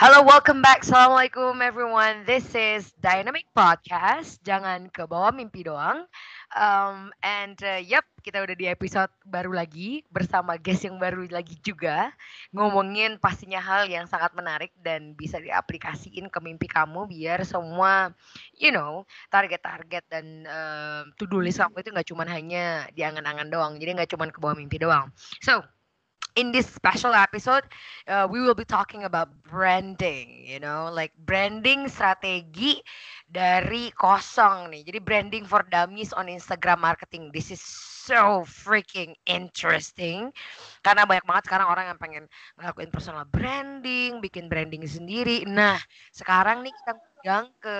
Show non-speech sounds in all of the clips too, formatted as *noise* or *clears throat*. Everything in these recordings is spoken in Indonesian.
Halo, welcome back. Assalamualaikum everyone. This is Dynamic Podcast. Jangan ke bawah mimpi doang. Um, and uh, yep, kita udah di episode baru lagi bersama guest yang baru lagi juga ngomongin pastinya hal yang sangat menarik dan bisa diaplikasiin ke mimpi kamu biar semua you know target-target dan uh, to-do list kamu itu nggak cuma hanya di angan-angan doang. Jadi nggak cuma ke bawah mimpi doang. So in this special episode, uh, we will be talking about branding, you know, like branding strategi dari kosong nih. Jadi branding for dummies on Instagram marketing. This is so freaking interesting. Karena banyak banget sekarang orang yang pengen ngelakuin personal branding, bikin branding sendiri. Nah, sekarang nih kita undang ke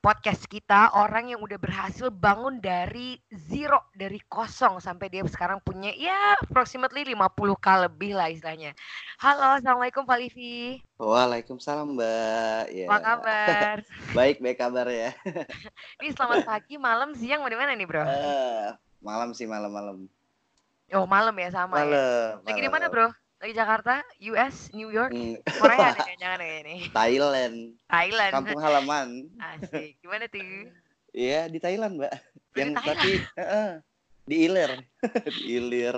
podcast kita orang yang udah berhasil bangun dari zero, dari kosong sampai dia sekarang punya ya approximately 50k lebih lah istilahnya. Halo, Assalamualaikum Pak Livi. Waalaikumsalam Mbak. Ya. Apa kabar? *laughs* baik, baik kabar ya. *laughs* Ini selamat pagi, malam, siang, mau di mana nih bro? Uh, malam sih, malam-malam. Oh malam ya sama malam, ya. Lagi di mana bro? Lagi Jakarta, US, New York, Hmm. Korea nih *laughs* jangan kayak ini. Thailand, Thailand. kampung halaman. Asik. Gimana tuh? Iya di Thailand Mbak. di Yang Thailand? tapi heeh, di Ilir, *laughs* di Ilir.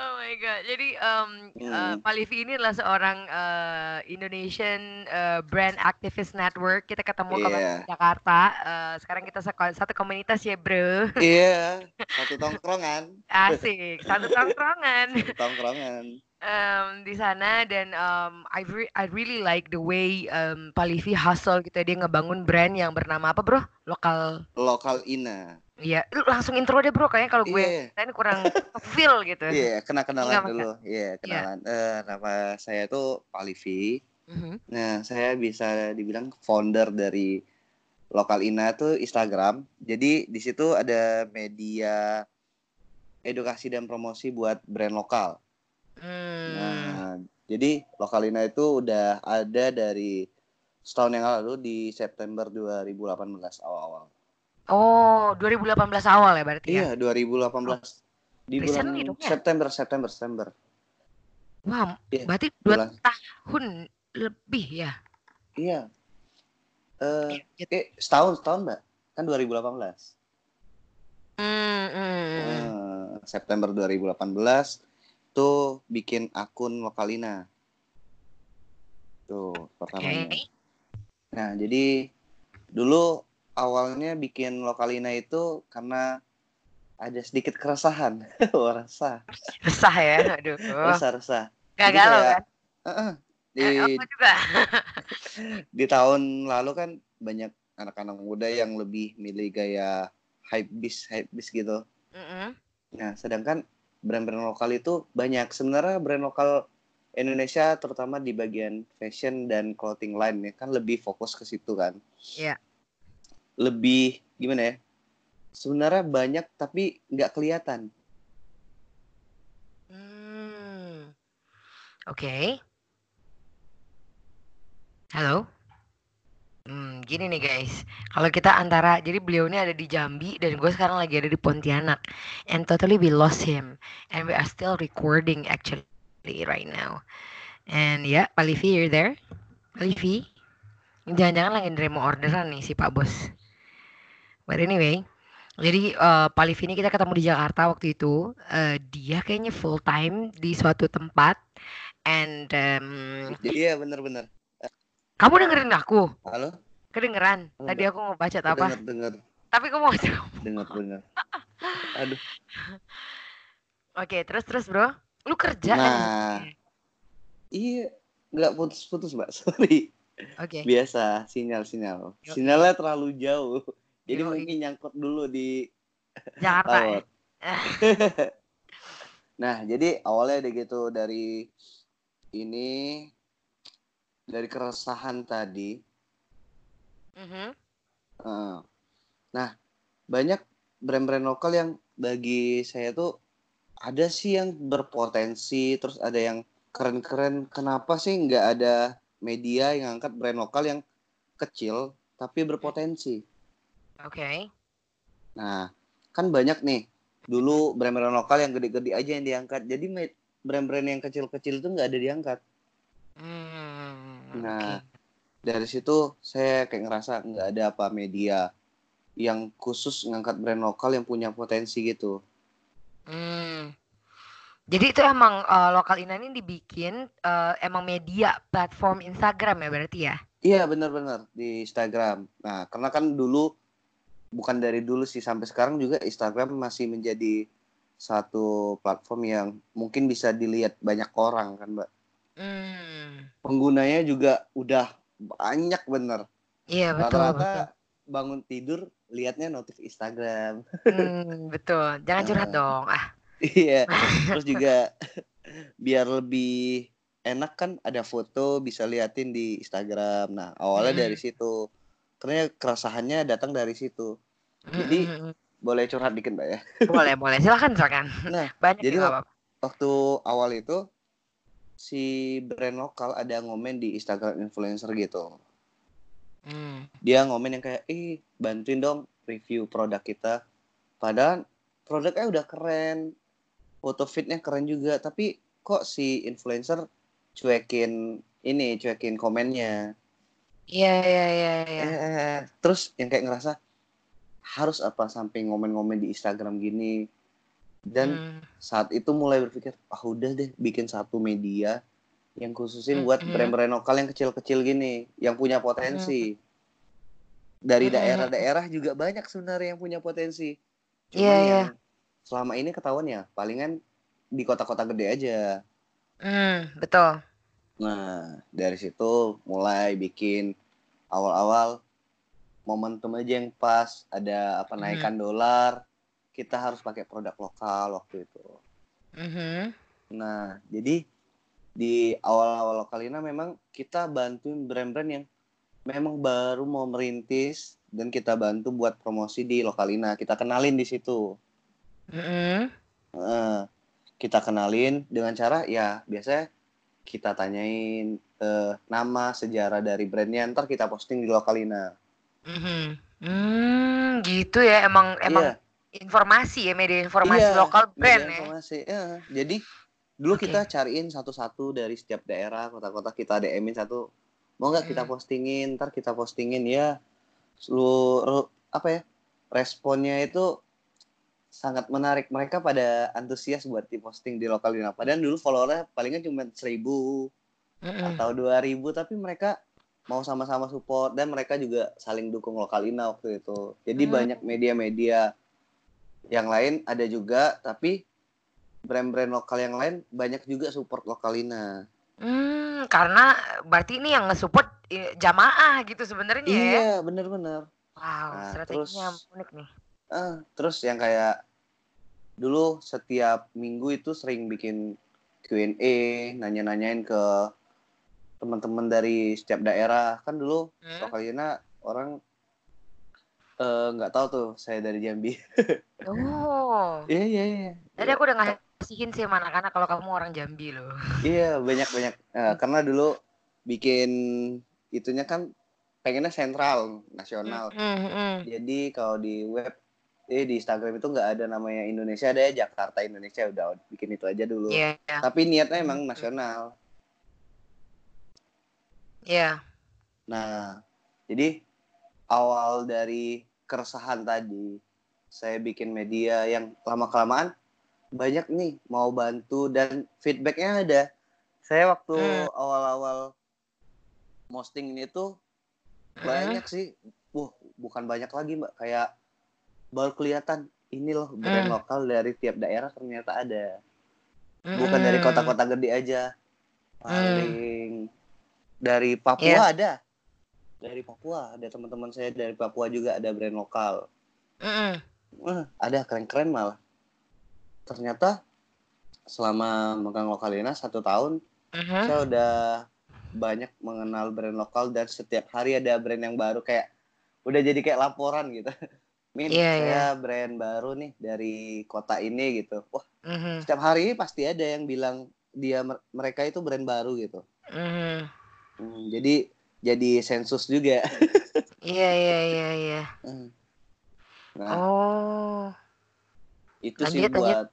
Oh my god. Jadi um, uh, Hmm. Pak Livi ini adalah seorang uh, Indonesian uh, brand activist network. Kita ketemu Iya. di Jakarta. Uh, sekarang kita satu komunitas ya, Bro. *laughs* Iya, satu tongkrongan, Asik. Satu tongkrongan. *laughs* satu tongkrongan. um, di sana dan um, I re I really like the way um, Pak Livi hustle gitu ya. dia ngebangun brand yang bernama apa bro lokal Lokal Ina. Iya, lu langsung intro deh bro kayaknya kalau gue Iya. ini kurang feel gitu. Iya, kena kenalan Enggak, dulu. Iya, kenalan. Eh, nama saya tuh Pak Livi. Mhm. Nah, saya bisa dibilang founder dari Lokal Ina tuh Instagram. Jadi di situ ada media edukasi dan promosi buat brand lokal. Hmm. Nah, jadi Lokal Ina itu udah ada dari setahun yang lalu di September 2018 awal-awal. Oh, 2018 awal ya berarti ya. Iya, 2018 di Recent bulan nih dong ya? September, September, September. Wah, Iya, berarti dua bulan. tahun lebih ya. Iya. Eh, Iya, gitu. eh setahun, setahun, Mbak. Kan 2018. Hmm, hmm, hmm. Eh, September 2018 tuh bikin akun Lokalina. Tuh pertamanya. Oke. Nah, jadi dulu awalnya bikin Lokalina itu karena ada sedikit keresahan. Wah, *laughs* resah. Resah ya, aduh. Resah, resah. Gak Jadi galau kan? Heeh. di juga. *laughs* di tahun lalu kan banyak anak-anak muda yang lebih milih gaya hype beast, hype beast gitu. Mm-mm. Nah, sedangkan brand-brand lokal itu banyak. Sebenarnya brand lokal Indonesia terutama di bagian fashion dan clothing line ya kan lebih fokus ke situ kan. Iya. Lebih gimana ya? Sebenarnya banyak tapi nggak kelihatan. Hmm. Oke. Halo. Hmm, gini nih guys. Kalau kita antara, jadi beliau ini ada di Jambi dan gue sekarang lagi ada di Pontianak. And totally we lost him. And we are still recording actually right now. And ya, Pak Livi, you're there? Pak Livi? Jangan-jangan lagi nerima orderan nih si Pak Bos. But anyway, jadi eh, Pak Livi ini kita ketemu di Jakarta waktu itu. Eh, dia kayaknya full time di suatu tempat. And um, iya bener-bener. Kamu dengerin aku? Halo? Kedengeran. Tadi aku mau baca apa? Denger, Tapi kamu mau jawab. denger, denger. Aduh. Oke, terus terus bro. Lu kerja kan? Nah, iya, nggak putus-putus mbak, *laughs* sorry. Oke. Biasa, sinyal-sinyal. Yoi. Sinyalnya terlalu jauh. Jadi Yoi. mungkin nyangkut dulu di Jakarta ya. *laughs* Nah, jadi awalnya ada gitu dari ini dari keresahan tadi. Mhm. Eh, Nah, banyak brand-brand lokal yang bagi saya tuh ada sih yang berpotensi, terus ada yang keren-keren. Kenapa sih nggak ada media yang angkat brand lokal yang kecil tapi berpotensi? Oke. Nah, kan banyak nih. Dulu brand-brand lokal yang gede-gede aja yang diangkat. Jadi brand-brand yang kecil-kecil itu nggak ada diangkat. Hmm, Nah, oke. dari situ saya kayak ngerasa nggak ada apa media yang khusus ngangkat brand lokal yang punya potensi gitu. Hmm. Jadi itu emang eh, lokal Ina ini dibikin eh, emang media platform Instagram ya berarti ya? Iya benar-benar di Instagram. Nah karena kan dulu bukan dari dulu sih sampai sekarang juga Instagram masih menjadi satu platform yang mungkin bisa dilihat banyak orang kan mbak. Hmm. Penggunanya juga udah banyak bener. Iya betul betul. Rata-rata bangun tidur liatnya notif Instagram. Hmm, betul. Jangan curhat Nah. dong. Ah. Iya. *laughs* Terus juga biar lebih enak kan ada foto bisa liatin di Instagram. Nah awalnya Mm-mm. dari situ. Karena keresahannya datang dari situ. Jadi- Mm. Boleh curhat dikit mbak ya. boleh boleh silakan silakan. Nah, *laughs* Banyak jadi wak- apa-apa. Waktu awal itu si brand lokal ada ngomen di Instagram influencer gitu. Hmm. Dia ngomen yang kayak, ih bantuin dong review produk kita. Padahal produknya udah keren, foto fitnya keren juga, tapi kok si influencer cuekin ini, cuekin komennya. Iya iya iya. Eh, terus yang kayak ngerasa harus apa sampai ngomen-ngomen di Instagram gini. Dan Hmm. saat itu mulai berpikir, ah udah deh bikin satu media yang khususin buat Mhm. brand-brand lokal yang kecil-kecil gini, yang punya potensi. Dari Mhm. daerah-daerah juga banyak sebenarnya yang punya potensi. Iya, Cuman iya. yang selama ini ketahuan ya, palingan di kota-kota gede aja. Hmm, betul. Nah, dari situ mulai bikin awal-awal momentum aja yang pas, ada apa Mhm. naikan dolar, kita harus pakai produk lokal waktu itu. Mhm. Nah, jadi di awal-awal Lokalina memang kita bantuin brand-brand yang memang baru mau merintis dan kita bantu buat promosi di Lokalina. Kita kenalin di situ. Mhm. Eh, kita kenalin dengan cara ya biasanya kita tanyain eh, nama sejarah dari brandnya ntar kita posting di Lokalina. Mhm. Hmm, gitu ya emang emang Iya. informasi ya media informasi Iya, lokal brand media ya. informasi. Ya, jadi dulu Oke. kita cariin satu-satu dari setiap daerah, kota-kota kita DM-in satu. Mau nggak kita Hmm. postingin? Ntar kita postingin ya. Seluruh apa ya? Responnya itu sangat menarik. Mereka pada antusias buat diposting di Lokalina. Padahal dulu followernya palingan cuma 1000 Mhm. atau 2000 tapi mereka mau sama-sama support dan mereka juga saling dukung Lokalina waktu itu. Jadi Hmm. banyak media-media yang lain ada juga tapi brand-brand lokal yang lain banyak juga support Lokalina. Hmm, karena berarti ini yang nge-support eh, jamaah gitu sebenarnya ya. Iya, bener-bener. Wow, Nah, strateginya terus- unik nih. Ah, terus yang kayak dulu setiap minggu itu sering bikin Q&A, nanya-nanyain ke teman-teman dari setiap daerah. Kan dulu Hmm. Lokalina orang eh, nggak tahu tuh saya dari Jambi. *laughs* Oh, Iya iya iya. tadi aku udah ngasihin sih sama anak-anak kalau kamu orang Jambi loh. Iya banyak banyak. Eh, karena dulu bikin itunya kan pengennya sentral nasional. Hmm, hmm. Jadi kalau di web eh di Instagram itu nggak ada namanya Indonesia ada ya Jakarta Indonesia udah bikin itu aja dulu. Iya, Tapi niatnya emang Hmm. nasional. iya. Nah, jadi awal dari keresahan tadi, saya bikin media yang lama-kelamaan banyak nih mau bantu dan feedbacknya ada. Saya waktu Hmm. awal-awal posting ini tuh Mm. banyak sih. Wah, bukan banyak lagi mbak. Kayak baru kelihatan ini loh brand Mm. lokal dari tiap daerah ternyata ada. Bukan dari Mm-mm. kota-kota gede aja. Paling dari Papua Iya. ada. Dari Papua ada teman-teman saya dari Papua juga ada brand lokal. Mm-mm. Wah, ada keren-keren malah. Ternyata selama megang lokalina satu tahun, Mhm. saya udah banyak mengenal brand lokal dan setiap hari ada brand yang baru kayak udah jadi kayak laporan gitu. *laughs* Min, Iya, saya brand baru nih dari kota ini gitu. Wah, Mhm. setiap hari pasti ada yang bilang dia mereka itu brand baru gitu. Mhm. Hmm, jadi jadi sensus juga. *laughs* Iya iya iya iya. Nah, Oh. itu sih lanjut, lanjut. buat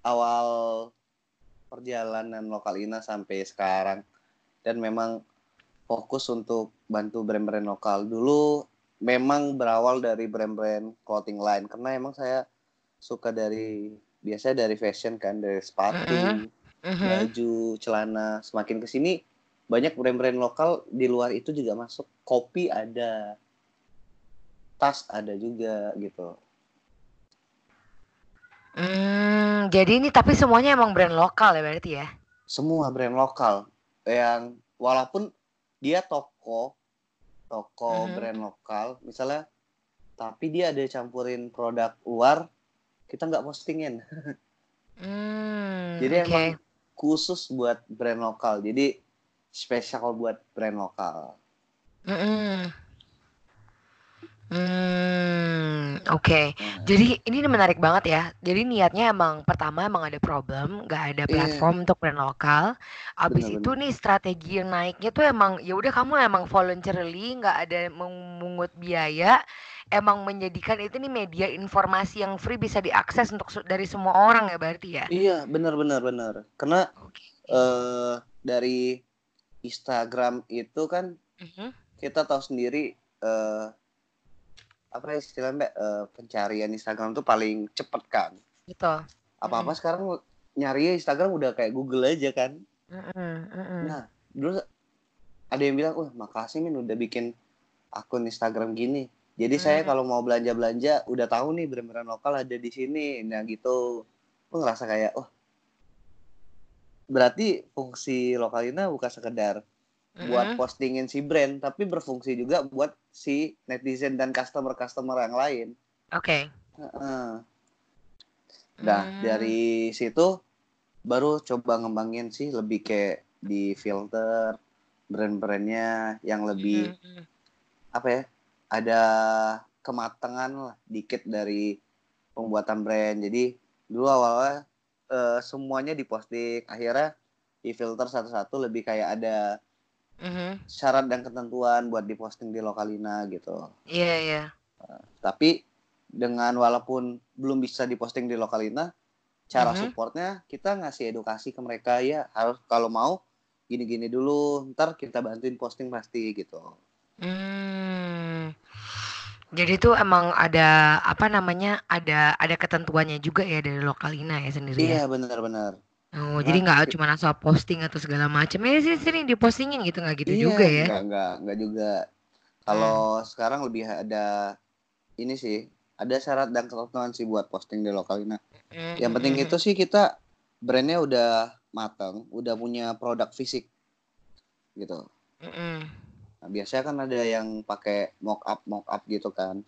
awal perjalanan lokalina sampai sekarang dan memang fokus untuk bantu brand-brand lokal dulu memang berawal dari brand-brand clothing line. Karena emang saya suka dari biasanya dari fashion kan dari sepatu Mhm. baju celana. Semakin ke sini banyak brand-brand lokal di luar itu juga masuk. Kopi ada tas ada juga gitu. Hmm, jadi ini tapi semuanya emang brand lokal ya berarti ya? semua brand lokal. Yang walaupun dia toko toko Mhm. brand lokal misalnya tapi dia ada campurin produk luar kita nggak postingin Hmm, jadi oke. emang khusus buat brand lokal jadi spesial buat brand lokal Mm-mm. Hmm, oke. Nah, Jadi ini menarik banget ya. Jadi niatnya emang pertama emang ada problem, nggak ada Iya. platform untuk brand lokal. Abis itu nih strategi yang naiknya tuh emang ya udah kamu emang voluntarily nggak ada memungut biaya, emang menjadikan itu nih media informasi yang free bisa diakses untuk dari semua orang ya berarti ya. iya benar benar karena Oke. eh dari Instagram itu kan Mhm. kita tahu sendiri eh apa istilahnya Mbak, eh, pencarian Instagram tuh paling cepet kan Gitu. apa-apa sekarang nyari Instagram udah kayak Google aja kan Mm-mm, mm-mm. nah dulu ada yang bilang wah makasih min udah bikin akun Instagram gini jadi saya Hmm. kalau mau belanja belanja udah tahu nih brand-brand lokal ada di sini nah gitu gue ngerasa kayak wah berarti fungsi lokalina bukan sekedar buat postingin si brand tapi berfungsi juga buat si netizen dan customer-customer yang lain. Oke. Heeh. Nah, Hmm. dari situ baru coba ngembangin sih lebih kayak di filter brand-brandnya yang lebih Mm-mm. apa ya? Ada kematangan lah dikit dari pembuatan brand. Jadi dulu awalnya eh, semuanya diposting, akhirnya di filter satu-satu lebih kayak ada Mhm. syarat dan ketentuan buat diposting di Lokalina gitu. Iya iya. Tapi dengan walaupun belum bisa diposting di Lokalina, cara Mhm. supportnya kita ngasih edukasi ke mereka ya harus kalau mau gini-gini dulu, ntar kita bantuin posting pasti gitu. Hmm. Jadi tuh emang ada apa namanya ada ada ketentuannya juga ya dari Lokalina ya sendiri ya. Iya benar-benar. Oh, Nah, jadi nggak ki- cuma asal posting atau segala macam. Ya sih sering dipostingin gitu nggak gitu iya, juga ya. Nggak, nggak, nggak juga. Kalau sekarang lebih ada ini sih, ada syarat dan ketentuan sih buat posting di Lokalina. Hmm, Yang penting hmm, itu sih kita brandnya udah matang, udah punya produk fisik gitu. hmm, hmm. Nah, biasanya kan ada yang pakai mock up mock up gitu kan.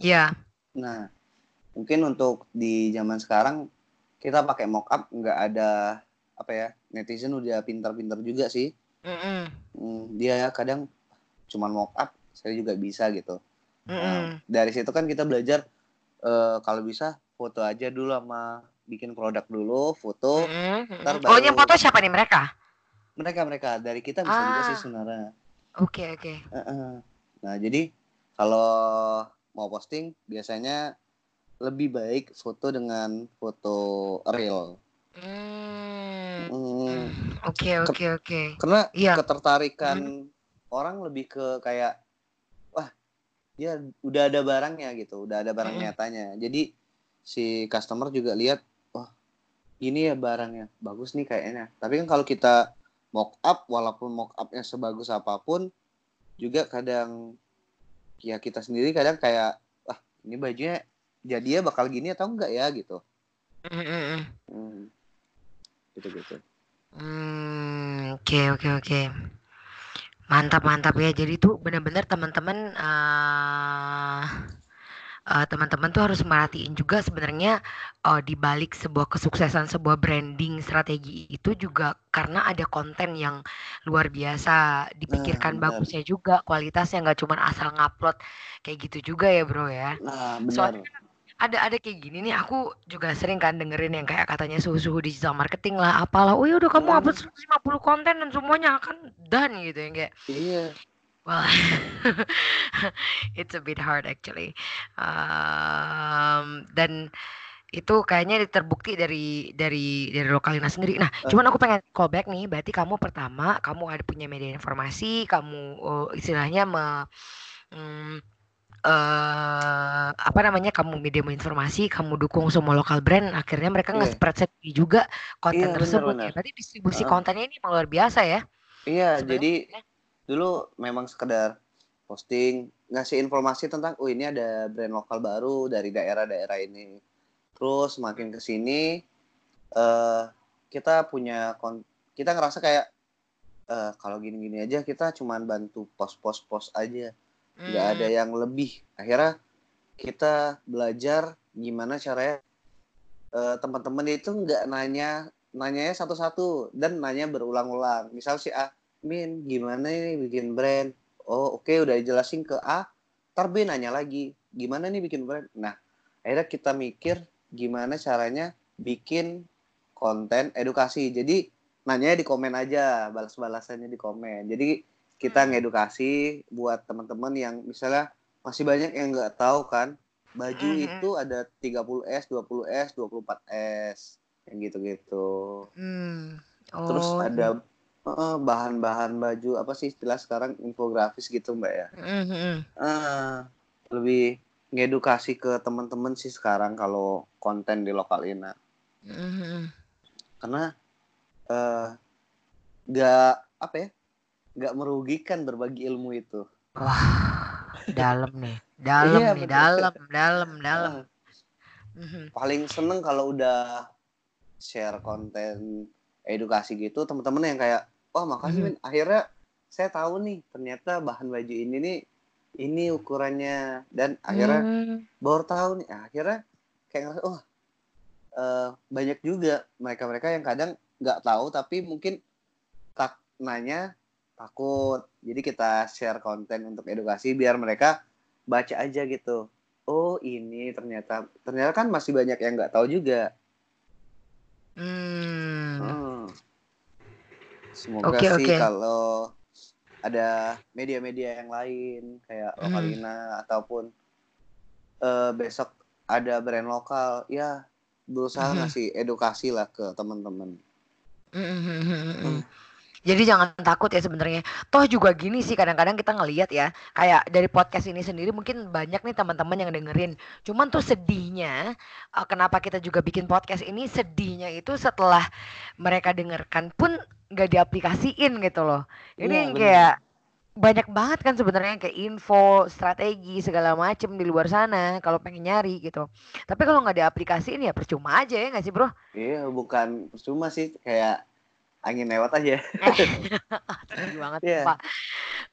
Iya. Nah, mungkin untuk di zaman sekarang kita pakai mock up nggak ada apa ya netizen udah pintar-pintar juga sih. Hmm, Hmm, dia kadang cuman mock up, saya juga bisa gitu. hmm, Nah, hmm. dari situ kan kita belajar eh, kalau bisa foto aja dulu sama bikin produk dulu, foto. Hmm, ntar hmm. Oh, yang baru- foto siapa nih mereka? Mereka mereka dari kita bisa juga Ah. sih sebenarnya. Oke oke. Heeh. Nah, jadi kalau mau posting biasanya lebih baik foto dengan foto real. Hmm, Hmm, Oke oke oke. karena Iya. ketertarikan orang lebih ke kayak wah, dia udah ada barangnya gitu, udah ada barang Mm-mm. nyatanya. Jadi si customer juga lihat, wah, ini ya barangnya, bagus nih kayaknya. Tapi kan kalau kita mock up walaupun mock upnya sebagus apa pun juga kadang ya kita sendiri kadang kayak ah ini bajunya jadi ya bakal gini atau enggak ya gitu Mm-mm. hmm. gitu gitu Hmm, oke oke oke. Mantap mantap ya. Jadi tuh benar-benar teman-teman eh eh, teman-teman tuh harus merhatiin juga sebenarnya eh, di balik sebuah kesuksesan sebuah branding strategi itu juga karena ada konten yang luar biasa dipikirkan benar. bagusnya juga kualitasnya nggak cuma asal ngupload kayak gitu juga ya bro ya. nah Soalnya benar ada ada kayak gini nih aku juga sering kan dengerin yang kayak katanya suhu-suhu digital marketing lah apalah oh ya udah kamu Hmm. upload 150 konten dan semuanya akan done gitu yang kayak iya well *laughs* it's a bit hard actually Um, dan itu kayaknya terbukti dari dari dari Lokalina sendiri. Nah, Eh. cuman aku pengen callback nih. Berarti kamu pertama, kamu ada punya media informasi, kamu oh, istilahnya me, mm, eh apa namanya kamu media informasi, kamu dukung semua lokal brand, akhirnya mereka Iya. nge-spread sendiri juga konten Iya, benar, tersebut ya. benar. Berarti distribusi Heeh. kontennya ini luar biasa ya. iya Sebenarnya jadi ya. dulu memang sekedar posting ngasih informasi tentang oh ini ada brand lokal baru dari daerah-daerah ini terus makin ke sini eh kita punya kon kita ngerasa kayak eh kalau gini-gini aja kita cuman bantu post-post post aja nggak ada Hmm. yang lebih. Akhirnya kita belajar gimana caranya eh, teman-teman itu nggak nanya nanyanya satu-satu dan nanya berulang-ulang. Misal si A Min gimana ini bikin brand? Oh oke udah dijelasin ke A ntar B nanya lagi gimana nih bikin brand? Nah akhirnya kita mikir gimana caranya bikin konten edukasi. Jadi nanya di komen aja balas-balasannya di komen. Jadi kita Hmm. ngedukasi buat teman-teman yang misalnya masih banyak yang nggak tahu kan baju Mhm. itu ada 30S 20S 24S yang gitu-gitu Hmm. terus Oh, ada eh, bahan-bahan baju apa sih istilah sekarang infografis gitu mbak ya Mhm. Ah, lebih ngedukasi ke teman-teman sih sekarang kalau konten di lokal Ina Mhm. karena eh nggak apa ya nggak merugikan berbagi ilmu itu Wah, dalam nih, dalam Iya, nih, bener. dalam, dalam, dalam. Ah, Mhm. paling seneng kalau udah share konten edukasi gitu teman-teman yang kayak wah makasih Mhm. Min akhirnya saya tahu nih ternyata bahan baju ini nih ini ukurannya dan akhirnya Hmm. baru tahu nih akhirnya kayak ngerasa oh eh, banyak juga mereka-mereka yang kadang nggak tahu tapi mungkin tak nanya takut jadi kita share konten untuk edukasi biar mereka baca aja gitu oh ini ternyata ternyata kan masih banyak yang nggak tahu juga Hmm. Hmm. semoga Oke, sih oke. kalau ada media-media yang lain kayak Mhm. Lokalina ataupun eh, besok ada brand lokal ya berusaha Mhm. ngasih edukasi lah ke teman-teman Mhm. Jadi jangan takut ya sebenarnya. Toh juga gini sih kadang-kadang kita ngelihat ya, kayak dari podcast ini sendiri mungkin banyak nih teman-teman yang dengerin. Cuman tuh sedihnya eh, kenapa kita juga bikin podcast ini sedihnya itu setelah mereka dengarkan pun nggak diaplikasiin gitu loh. Ini yang bener. kayak banyak banget kan sebenarnya kayak info, strategi segala macem di luar sana kalau pengen nyari gitu. Tapi kalau nggak diaplikasiin ya percuma aja ya nggak sih bro? iya bukan percuma sih kayak angin lewat aja *laughs* Sedih banget Iya. sumpah.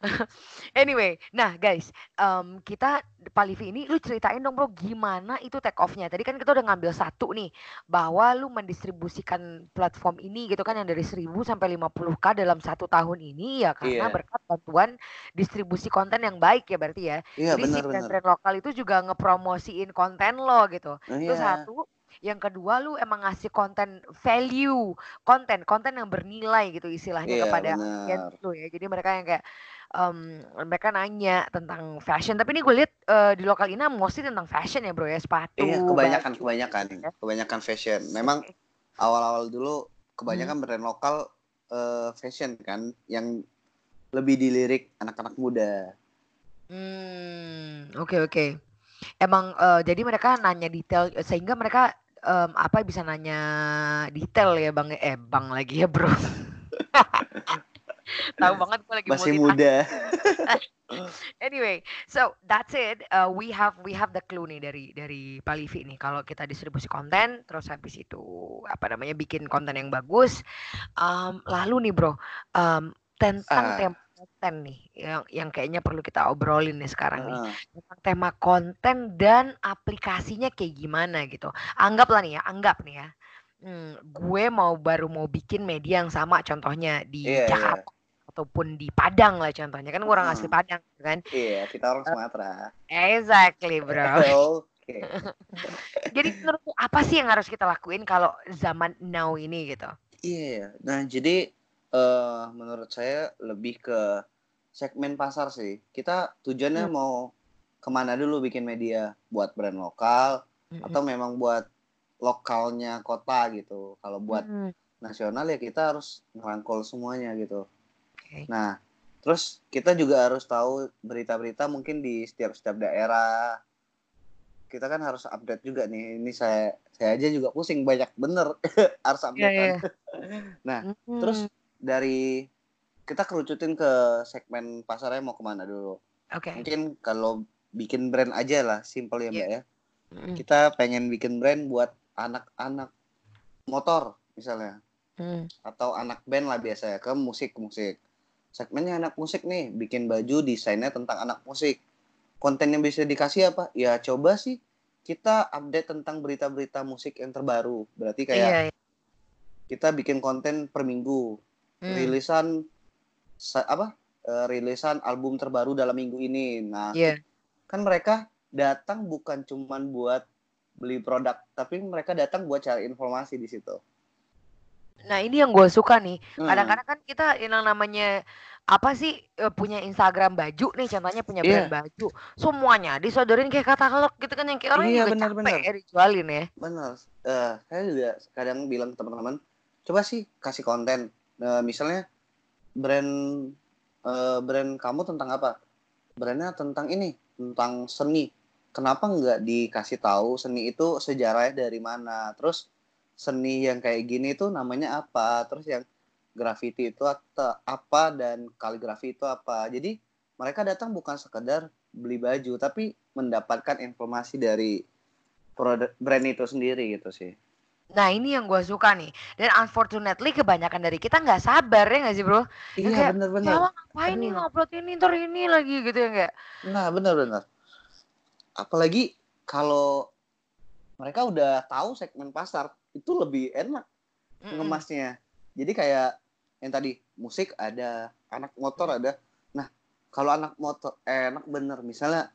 *laughs* Anyway, nah guys, em, kita Pak Livi ini lu ceritain dong bro gimana itu take off-nya. Tadi kan kita udah ngambil satu nih bahwa lu mendistribusikan platform ini gitu kan yang dari 1000 sampai 50k dalam satu tahun ini ya karena Iya. berkat bantuan distribusi konten yang baik ya berarti ya. iya Jadi si benar-benar brand-brand lokal itu juga ngepromosiin konten lo gitu. nah, Itu iya satu. Yang kedua lu emang ngasih konten value, konten konten yang bernilai gitu istilahnya iya kepada audiens lu ya. Jadi mereka yang kayak em, mereka nanya tentang fashion. Tapi ini gue lihat eh, di lokal Ina mostly tentang fashion ya bro ya sepatu, iya kebanyakan baju. kebanyakan ya. kebanyakan fashion memang awal-awal dulu Hmm. kebanyakan brand lokal eh, fashion kan yang lebih dilirik anak-anak muda Hmm, oke oke. Emang eh, jadi mereka nanya detail sehingga mereka em, apa bisa nanya detail ya bang eh bang lagi ya bro. *laughs* Tahu banget gue lagi Masih muda. *laughs* Anyway, so that's it. Uh, we have we have the clue nih dari dari Palivi nih. Kalau kita distribusi konten, terus habis itu apa namanya bikin konten yang bagus. Um, lalu nih bro, um, tentang Ah. tema konten nih yang yang kayaknya perlu kita obrolin nih sekarang nih. Tentang tema konten dan aplikasinya kayak gimana gitu. Anggaplah nih ya, anggap nih ya. Hmm, gue mau baru mau bikin media yang sama contohnya di Iya, iya. Jakarta ataupun di Padang lah contohnya kan gue orang asli Hmm. Padang kan Iya, kita orang Sumatera. exactly bro *laughs* Oke. *laughs* jadi menurut apa sih yang harus kita lakuin kalau zaman now ini gitu Iya, nah jadi eh menurut saya lebih ke segmen pasar sih. Kita tujuannya Hmm. mau ke mana dulu bikin media? Buat brand lokal atau memang buat lokalnya kota gitu. Kalau buat Hmm, nasional ya kita harus ngerangkul semuanya gitu. oke. Nah, terus kita juga harus tahu berita-berita mungkin di setiap-setiap daerah. Kita kan harus update juga nih. Ini saya saya aja juga pusing banyak bener *laughs* harus Iya, update iya. Nah, Hmm, Terus dari kita kerucutin ke segmen pasarnya mau ke mana dulu? oke Mungkin kalau bikin brand aja lah, simple ya mbak ya. Hmm, Kita pengen bikin brand buat anak-anak motor misalnya, hmm, atau anak band lah biasanya ke musik-musik. Segmennya anak musik nih, bikin baju desainnya tentang anak musik. Konten yang bisa dikasih apa? Ya coba sih kita update tentang berita-berita musik yang terbaru. Berarti kayak iya, iya. kita bikin konten per minggu. Hmm, rilisan sa- apa eh, rilisan album terbaru dalam minggu ini. Nah, iya. kan mereka datang bukan cuman buat beli produk, tapi mereka datang buat cari informasi di situ. nah ini yang gue suka nih Hmm. kadang-kadang kan kita yang namanya apa sih eh, punya Instagram baju nih contohnya punya Iya. brand baju semuanya disodorin kayak katalog gitu kan yang kayak orang Iya, juga benar, capek benar. ya dijualin ya Benar. Eh, saya juga kadang bilang teman-teman, coba sih kasih konten. Eh, misalnya brand eh, brand kamu tentang apa? Brandnya tentang ini, tentang seni. Kenapa nggak dikasih tahu seni itu sejarahnya dari mana? Terus seni yang kayak gini itu namanya apa? Terus yang graffiti itu apa dan kaligrafi itu apa? Jadi mereka datang bukan sekedar beli baju, tapi mendapatkan informasi dari produk brand itu sendiri gitu sih. Nah ini yang gue suka nih Dan unfortunately kebanyakan dari kita nggak sabar ya nggak sih bro Iya kayak, bener-bener. Ya ngapain nih ngupload ini ntar ini lagi gitu ya nggak Nah bener-bener. Apalagi kalau mereka udah tahu segmen pasar itu lebih enak Mm-mm. ngemasnya. Jadi kayak yang tadi musik ada, anak motor ada. Nah kalau anak motor eh, enak bener misalnya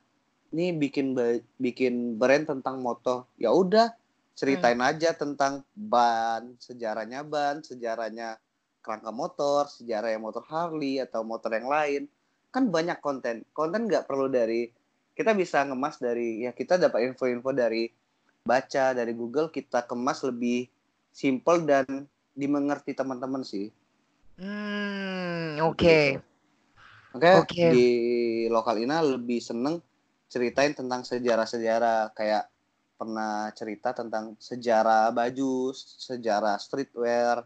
ini bikin bikin brand tentang motor ya udah ceritain aja tentang ban sejarahnya ban sejarahnya kerangka motor sejarahnya motor Harley atau motor yang lain. Kan banyak konten. Konten nggak perlu dari kita bisa ngemas dari ya kita dapat info-info dari baca dari Google kita kemas lebih simple dan dimengerti teman-teman sih. Hmm oke. Oke, Oke. di lokal Ina lebih seneng ceritain tentang sejarah-sejarah. Kayak pernah cerita tentang sejarah baju, sejarah streetwear,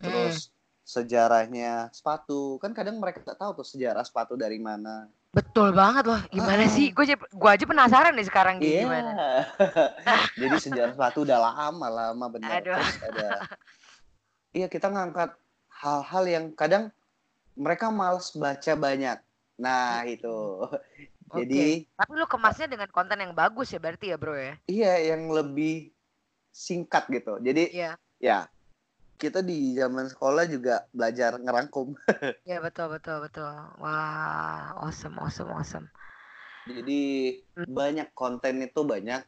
terus sejarahnya sepatu. Kan kadang mereka nggak tahu tuh sejarah sepatu dari mana. Betul banget loh gimana Ah. sih gue aja, gua aja penasaran nih sekarang Iya. gimana *laughs* Jadi sejarah sepatu udah lama lama benar. Aduh. Terus ada Iya, kita ngangkat hal-hal yang kadang mereka males baca banyak. Nah, itu. Jadi Tapi lu kemasnya dengan konten yang bagus ya berarti ya bro ya Iya, yang lebih singkat gitu. Jadi Iya ya kita di zaman sekolah juga belajar ngerangkum. *laughs* Iya betul betul betul Wah awesome awesome awesome Jadi Hmm. banyak konten itu banyak,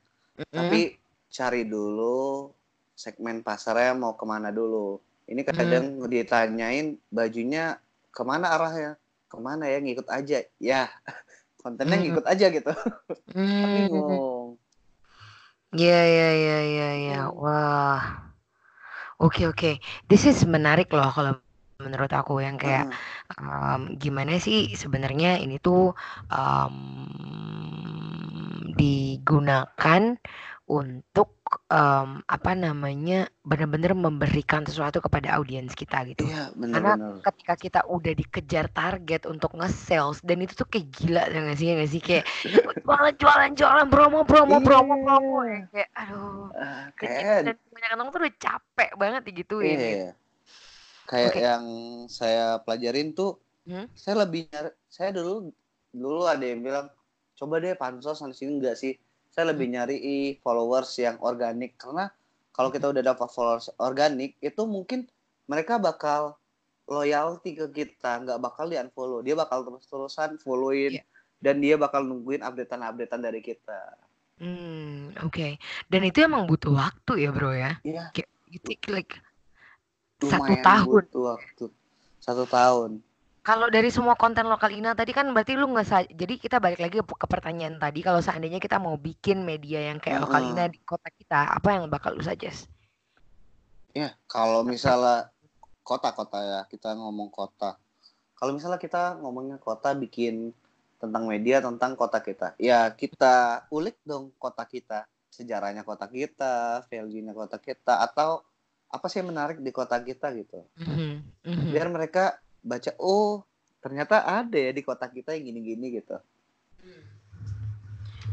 tapi cari dulu segmen pasarnya mau ke mana dulu. Ini kadang ditanyain bajunya ke mana arahnya, ke mana ya ngikut aja. Ya *laughs* kontennya Hmm. ngikut aja gitu. Hmm. Bingung. Iya iya iya iya iya. Hmm. Wah. Oke oke. This is menarik loh kalau menurut aku yang kayak Heeh. em, gimana sih sebenarnya ini tuh em, digunakan untuk um, apa namanya benar-benar memberikan sesuatu kepada audiens kita gitu. Iya, Karena benar-benar. ketika kita udah dikejar target untuk nge-sales dan itu tuh kayak gila ya nggak sih ya sih kayak *laughs* jualan jualan jualan promo promo promo promo Iya. ya kayak aduh Ah, kayak dan banyak orang tuh udah capek banget digituin gitu. iya. Kayak Oke. yang saya pelajarin tuh, Hmm? saya lebih saya dulu dulu ada yang bilang coba deh pansos sana sini enggak sih. Saya lebih nyari followers yang organik karena kalau kita udah dapat followers organik itu mungkin mereka bakal loyalty ke kita, nggak bakal di unfollow. Dia bakal terus-terusan followin Iya. dan dia bakal nungguin updatean-updatean dari kita. Hmm, oke. Dan itu emang butuh waktu ya, Bro ya. Iya, Kayak take like satu tahun. butuh waktu. Satu tahun. Kalau dari semua konten lokal Ina tadi kan berarti lu nggak sa- jadi kita balik lagi ke pertanyaan tadi kalau seandainya kita mau bikin media yang kayak lokal Ina di kota kita, apa yang bakal lu suggest? Ya, kalau misalnya kota-kota ya, kita ngomong kota. Kalau misalnya kita ngomongnya kota bikin tentang media tentang kota kita. Ya, kita ulik dong kota kita. Sejarahnya kota kita, value-nya kota kita atau apa sih yang menarik di kota kita gitu. Mhm, mhm. Biar mereka baca, oh, ternyata ada ya di kota kita yang gini-gini gitu.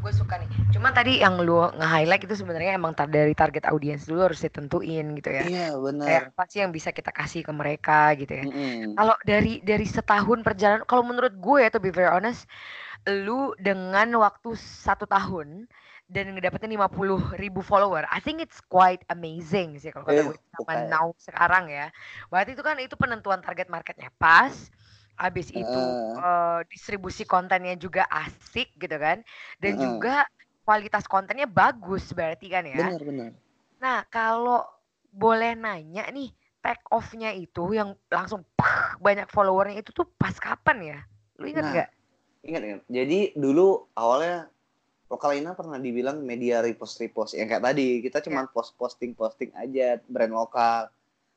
Gue suka nih. Cuma tadi yang lu nge-highlight itu sebenarnya emang tar- dari target audiens dulu harus ditentuin gitu ya. Iya, Kayak benar. apa sih yang bisa kita kasih ke mereka gitu ya. Mm-mm. Kalau dari dari setahun perjalanan, kalau menurut gue ya to be very honest, lu dengan waktu satu tahun dan ngedapetin 50 ribu follower, I think it's quite amazing sih kalau kata Eh, gue sama bukan. now sekarang ya. Berarti itu kan itu penentuan target marketnya pas, habis itu eh, distribusi kontennya juga asik gitu kan, dan Heeh. juga kualitas kontennya bagus berarti kan ya. Benar, benar. Nah, kalau boleh nanya nih, take off-nya itu yang langsung pah, banyak followernya itu tuh pas kapan ya? Lu ingat Nah, nggak? Ingat, ingat. Jadi dulu awalnya Lokalina pernah dibilang media repost-repost. Yang kayak tadi, kita Iya. cuma post-posting-posting aja brand lokal.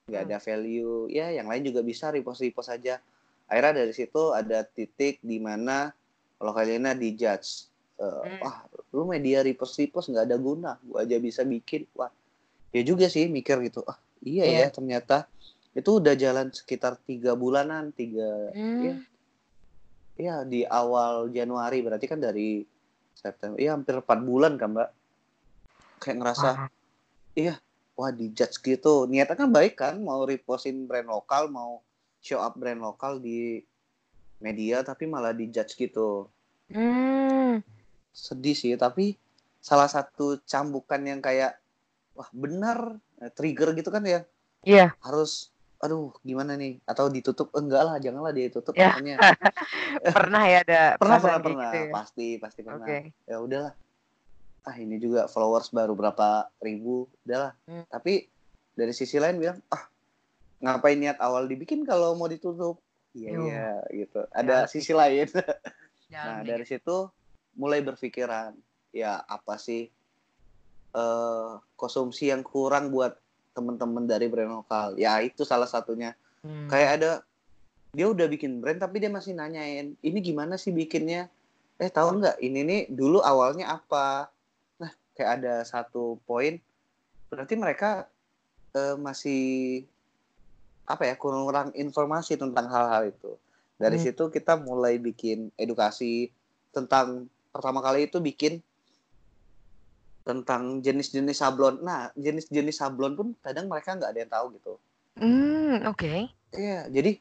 Nggak Hmm. ada value. Ya, yang lain juga bisa repost-repost aja. Akhirnya dari situ ada titik di mana Lokalina dijudge. Eh, Hmm. Wah, lu media repost-repost nggak ada guna. Gua aja bisa bikin. Wah, ya juga sih mikir gitu. Ah, iya Iya. ya ternyata. Itu udah jalan sekitar tiga bulanan. Tiga, Hmm. ya, ya di awal Januari berarti kan dari September ya hampir 4 bulan kan mbak kayak ngerasa Wah. wah di judge gitu niatnya kan baik kan mau repostin brand lokal mau show up brand lokal di media tapi malah di judge gitu Hmm. sedih sih tapi salah satu cambukan yang kayak wah benar eh, trigger gitu kan ya Iya. harus aduh gimana nih? Atau ditutup enggak lah janganlah dia tutup Ya. makanya *laughs* Pernah ya ada *laughs* pernah pernah pernah. gitu ya? pasti pasti pernah. Oke. ya udahlah. Ah ini juga followers baru berapa ribu udahlah. Hmm. tapi dari sisi lain bilang ah ngapain niat awal dibikin kalau mau ditutup? Iya iya gitu. Ada Dalam sisi lain. *laughs* Dalam nah nih. dari situ mulai berpikiran ya apa sih eh konsumsi yang kurang buat teman-teman dari brand lokal. Ya itu salah satunya. Hmm. kayak ada dia udah bikin brand tapi dia masih nanyain ini gimana sih bikinnya? Eh tahu nggak? Ini nih dulu awalnya apa? Nah kayak ada satu poin berarti mereka eh, masih apa ya kurang informasi tentang hal-hal itu. Dari Hmm. situ kita mulai bikin edukasi tentang pertama kali itu bikin tentang jenis-jenis sablon nah jenis-jenis sablon pun kadang mereka nggak ada yang tahu gitu Hmm, oke. Iya, jadi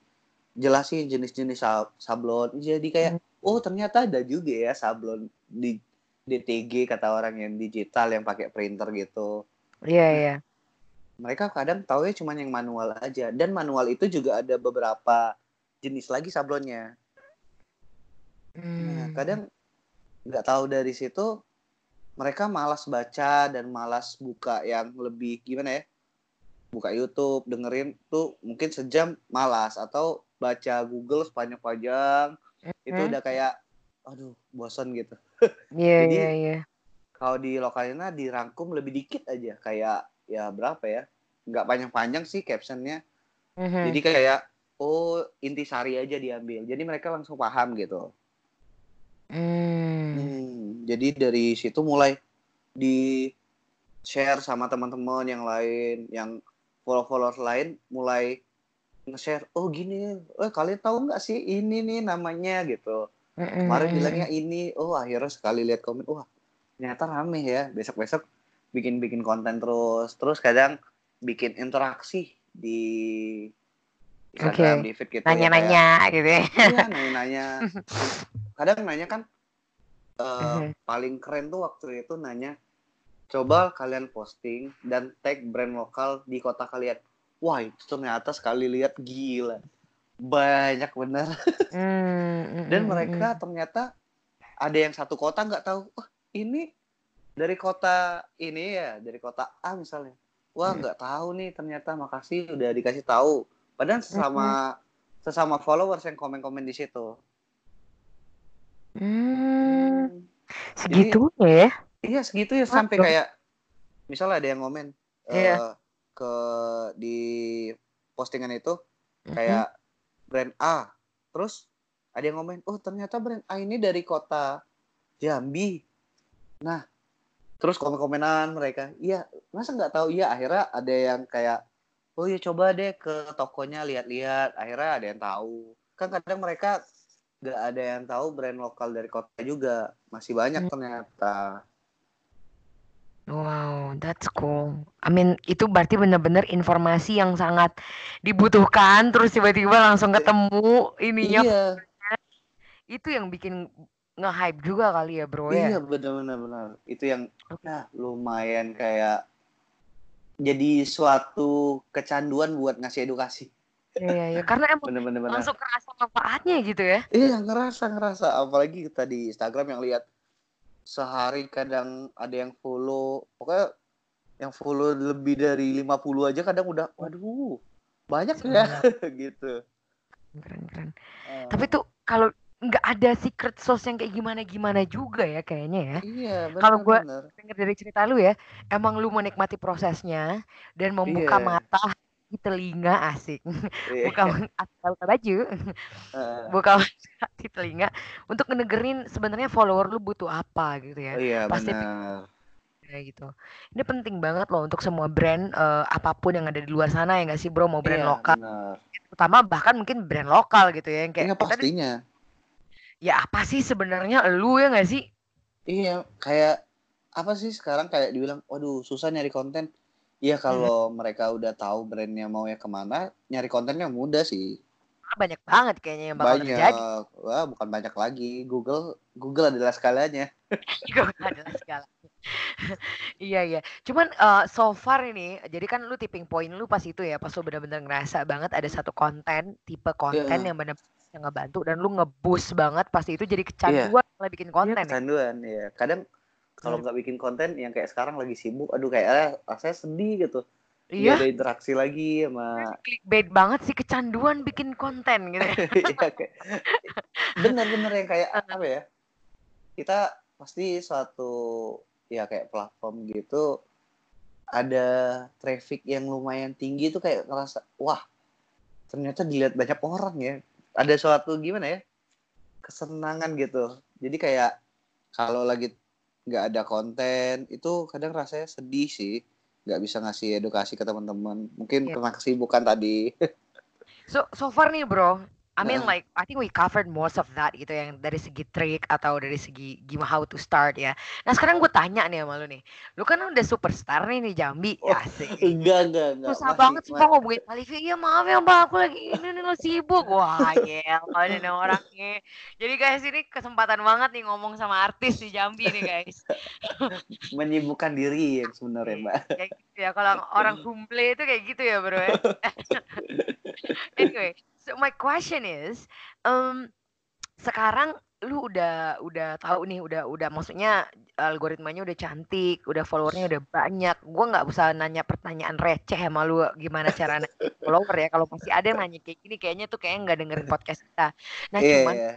jelasin jenis-jenis sa- sablon. Jadi kayak, oh ternyata ada juga ya sablon di DTG kata orang yang digital yang pakai printer gitu. Iya, iya. Mereka kadang tahu ya cuma yang manual aja. Dan manual itu juga ada beberapa jenis lagi sablonnya. Nah, Hmm. kadang nggak tahu dari situ mereka malas baca dan malas buka yang lebih gimana ya? Buka YouTube, dengerin tuh mungkin sejam malas atau baca Google sepanjang-panjang itu Hmm. udah kayak aduh bosan gitu. *laughs* Iya, jadi- iya, iya. Kalau di lokalnya dirangkum lebih dikit aja kayak ya berapa ya? Nggak panjang-panjang sih captionnya. Mhm. Jadi kayak oh intisari aja diambil. Jadi mereka langsung paham gitu. Hmm. Hmm, jadi dari situ mulai di share sama teman-teman yang lain yang follow-follower lain mulai nge-share oh gini eh kalian tahu nggak sih ini nih namanya? Gitu. Kemarin bilangnya ini oh akhirnya sekali lihat komen wah ternyata rame ya besok-besok bikin-bikin konten terus. Terus kadang bikin interaksi di Instagram Oke. di feed gitu Nanya-nanya gitu ya. ya, kayak, iya nanya-nanya. *laughs* Kadang nanya kan Mhm. paling keren tuh waktu itu nanya coba kalian posting dan tag brand lokal di kota kalian. Wah itu ternyata sekali lihat gila. Banyak bener. Hmm, dan mm, mm, mereka ternyata ada yang satu kota nggak tahu wah ini dari kota ini ya dari kota A misalnya. Wah Hmm. nggak tahu nih ternyata makasih udah dikasih tahu. Padahal sesama sesama followers yang komen-komen di situ. mm. Hmm, Jadi- segitunya ya. iya segitu ya sampai kayak misalnya ada yang komen Iya. ke di postingan itu kayak brand A terus ada yang komen oh ternyata brand A ini dari kota Jambi. Nah terus komen-komenan mereka iya masa nggak tahu? Iya akhirnya ada yang kayak oh ya coba deh ke tokonya lihat-lihat. Akhirnya ada yang tahu. Kan kadang mereka nggak ada yang tahu brand lokal dari kota juga masih banyak Hmm. ternyata Wow, that's cool. I mean, itu berarti benar-benar informasi yang sangat dibutuhkan, terus tiba-tiba langsung ketemu ininya. iya Itu yang bikin nge-hype juga kali ya, bro iya ya. benar-benar benar itu yang ya, lumayan kayak jadi suatu kecanduan buat ngasih edukasi Iya, iya, iya. Karena emang bener-bener bener. langsung kerasa manfaatnya gitu ya. Iya ngerasa ngerasa apalagi kita di Instagram yang lihat sehari kadang ada yang follow pokoknya yang follow lebih dari 50 aja kadang udah waduh banyak ya *laughs* gitu. Keren-keren. Eh, Tapi tuh kalau nggak ada secret sauce yang kayak gimana-gimana juga ya kayaknya ya. iya kalau bener-bener. Dengar dari cerita lu ya, emang lu menikmati prosesnya dan membuka Iya. mata di telinga asik. Iya. Buka *laughs* asal buka baju, buka di telinga untuk ngedengerin sebenarnya follower lu butuh apa gitu ya. iya Pasti benar. kayak gitu. Ini penting banget loh untuk semua brand eh, apa pun yang ada di luar sana ya nggak sih bro, mau brand Iya, lokal, benar. utama bahkan mungkin brand lokal gitu ya yang kayak Iya kita nih, pastinya. ya apa sih sebenarnya lu ya nggak sih? Iya, kayak apa sih sekarang kayak dibilang, waduh susah nyari konten. Iya kalau mereka udah tahu brandnya mau ya ke mana, nyari kontennya mudah sih. Banyak banget kayaknya yang bakal Banyak, terjadi. wah bukan banyak lagi. Google, Google adalah skalanya. *laughs* Juga adalah segala. *laughs* iya iya. Cuman eh, so far ini, jadi kan lu tipping point lu pas itu ya, pas lu benar-benar ngerasa banget ada satu konten, tipe konten Iya. yang benar yang ngebantu dan lu nge-boost banget pasti itu jadi kecanduan malah bikin konten Iya, ya. kecanduan ya. Kadang kalau Hmm. nggak bikin konten yang kayak sekarang lagi sibuk, aduh kayak rasanya sedih gitu. Iya, ada interaksi lagi sama clickbait banget sih kecanduan bikin konten gitu. ya. *laughs* Iya, kayak bener-bener yang kayak apa ya kita pasti suatu ya kayak platform gitu ada traffic yang lumayan tinggi tuh kayak ngerasa wah ternyata dilihat banyak orang ya ada suatu gimana ya kesenangan gitu jadi kayak kalau lagi nggak ada konten itu kadang rasanya sedih sih. Nggak bisa ngasih edukasi ke teman-teman. Mungkin Iya. karena kesibukan tadi. *laughs* So so far nih bro, I mean Heeh. like I think we covered most of that gitu yang dari segi trik atau dari segi gimana how to start ya. Nah sekarang gue tanya nih sama lu nih, lu kan udah superstar nih di Jambi, Oh, asik. *laughs* enggak enggak enggak Susah Masih- banget sih Pak ngomongin Alifi. Iya maaf ya Mbak, aku lagi ini nih lo sibuk. Wah gel, kalau ada orangnya. Jadi guys ini kesempatan banget nih ngomong sama artis di Jambi nih guys. *laughs* menyibukkan diri yang sebenarnya mbak Kayak gitu ya, kalau orang humble itu kayak gitu ya bro ya. *laughs* anyway, so my question is, um, sekarang lu udah udah tahu nih, udah udah maksudnya algoritmanya udah cantik, udah followernya udah banyak. Gua nggak usah nanya pertanyaan receh sama lu gimana cara follower ya. Kalau masih ada yang nanya kayak gini, kayaknya tuh kayak nggak dengerin podcast kita. Nah Iya, cuman iya.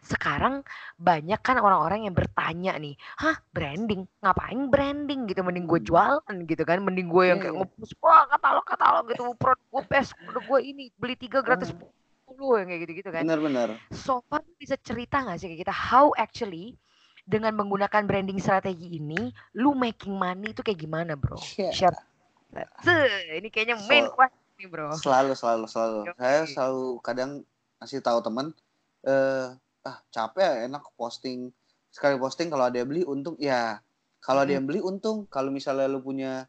Sekarang banyak kan orang-orang yang bertanya nih, hah branding, ngapain branding gitu, mending gue Hmm. jualan gitu kan, mending gue yang Iya, kayak iya. nge-push, wah katalog katalog gitu, produk gue best, produk gue ini beli tiga gratis Hmm. sepuluh yang kayak gitu-gitu kan. benar-benar So far bisa cerita nggak sih kayak kita how actually dengan menggunakan branding strategi ini, lu making money itu kayak gimana, bro? Iya. Share. Ini kayaknya main So- question nih, bro. Selalu, selalu, selalu. Saya selalu kadang ngasih tahu teman, eh, ah capek ya, enak posting. Sekali posting kalau ada yang beli untung. Ya kalau ada Mm-mm. yang beli untung. Kalau misalnya lu punya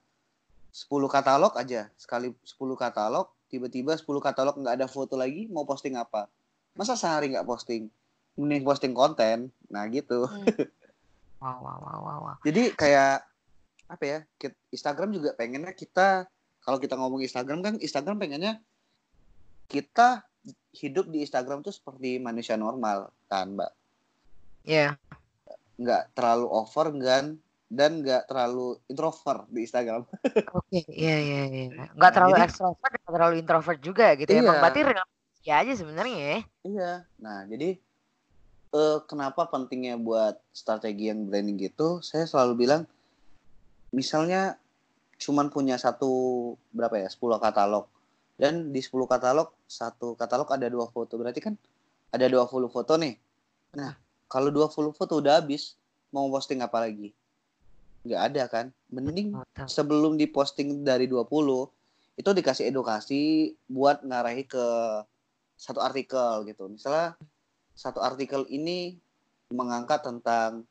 10 katalog aja sekali 10 katalog tiba-tiba 10 katalog nggak ada foto lagi mau posting apa? Masa sehari nggak posting? Mending posting konten. Nah gitu. Hmm. Wow, wow, wow, wow, wow. jadi kayak apa ya kit- Instagram juga pengennya kita kalau kita ngomong Instagram kan Instagram pengennya kita hidup di Instagram tuh seperti manusia normal kan mbak Iya. nggak terlalu over kan dan nggak terlalu introvert di Instagram *laughs* Oke, iya, iya, iya. Nggak Nah, terlalu jadi- extrovert, nggak terlalu introvert juga gitu ya. Iya. Berarti real ya aja sebenarnya ya. iya nah jadi eh, kenapa pentingnya buat strategi yang branding gitu saya selalu bilang misalnya cuman punya satu berapa ya 10 katalog dan di 10 katalog satu katalog ada dua foto berarti kan ada 20 foto nih nah kalau 20 foto udah habis mau posting apa lagi nggak ada kan mending sebelum diposting dari 20 itu dikasih edukasi buat ngarahi ke satu artikel gitu. Misalnya satu artikel ini mengangkat tentang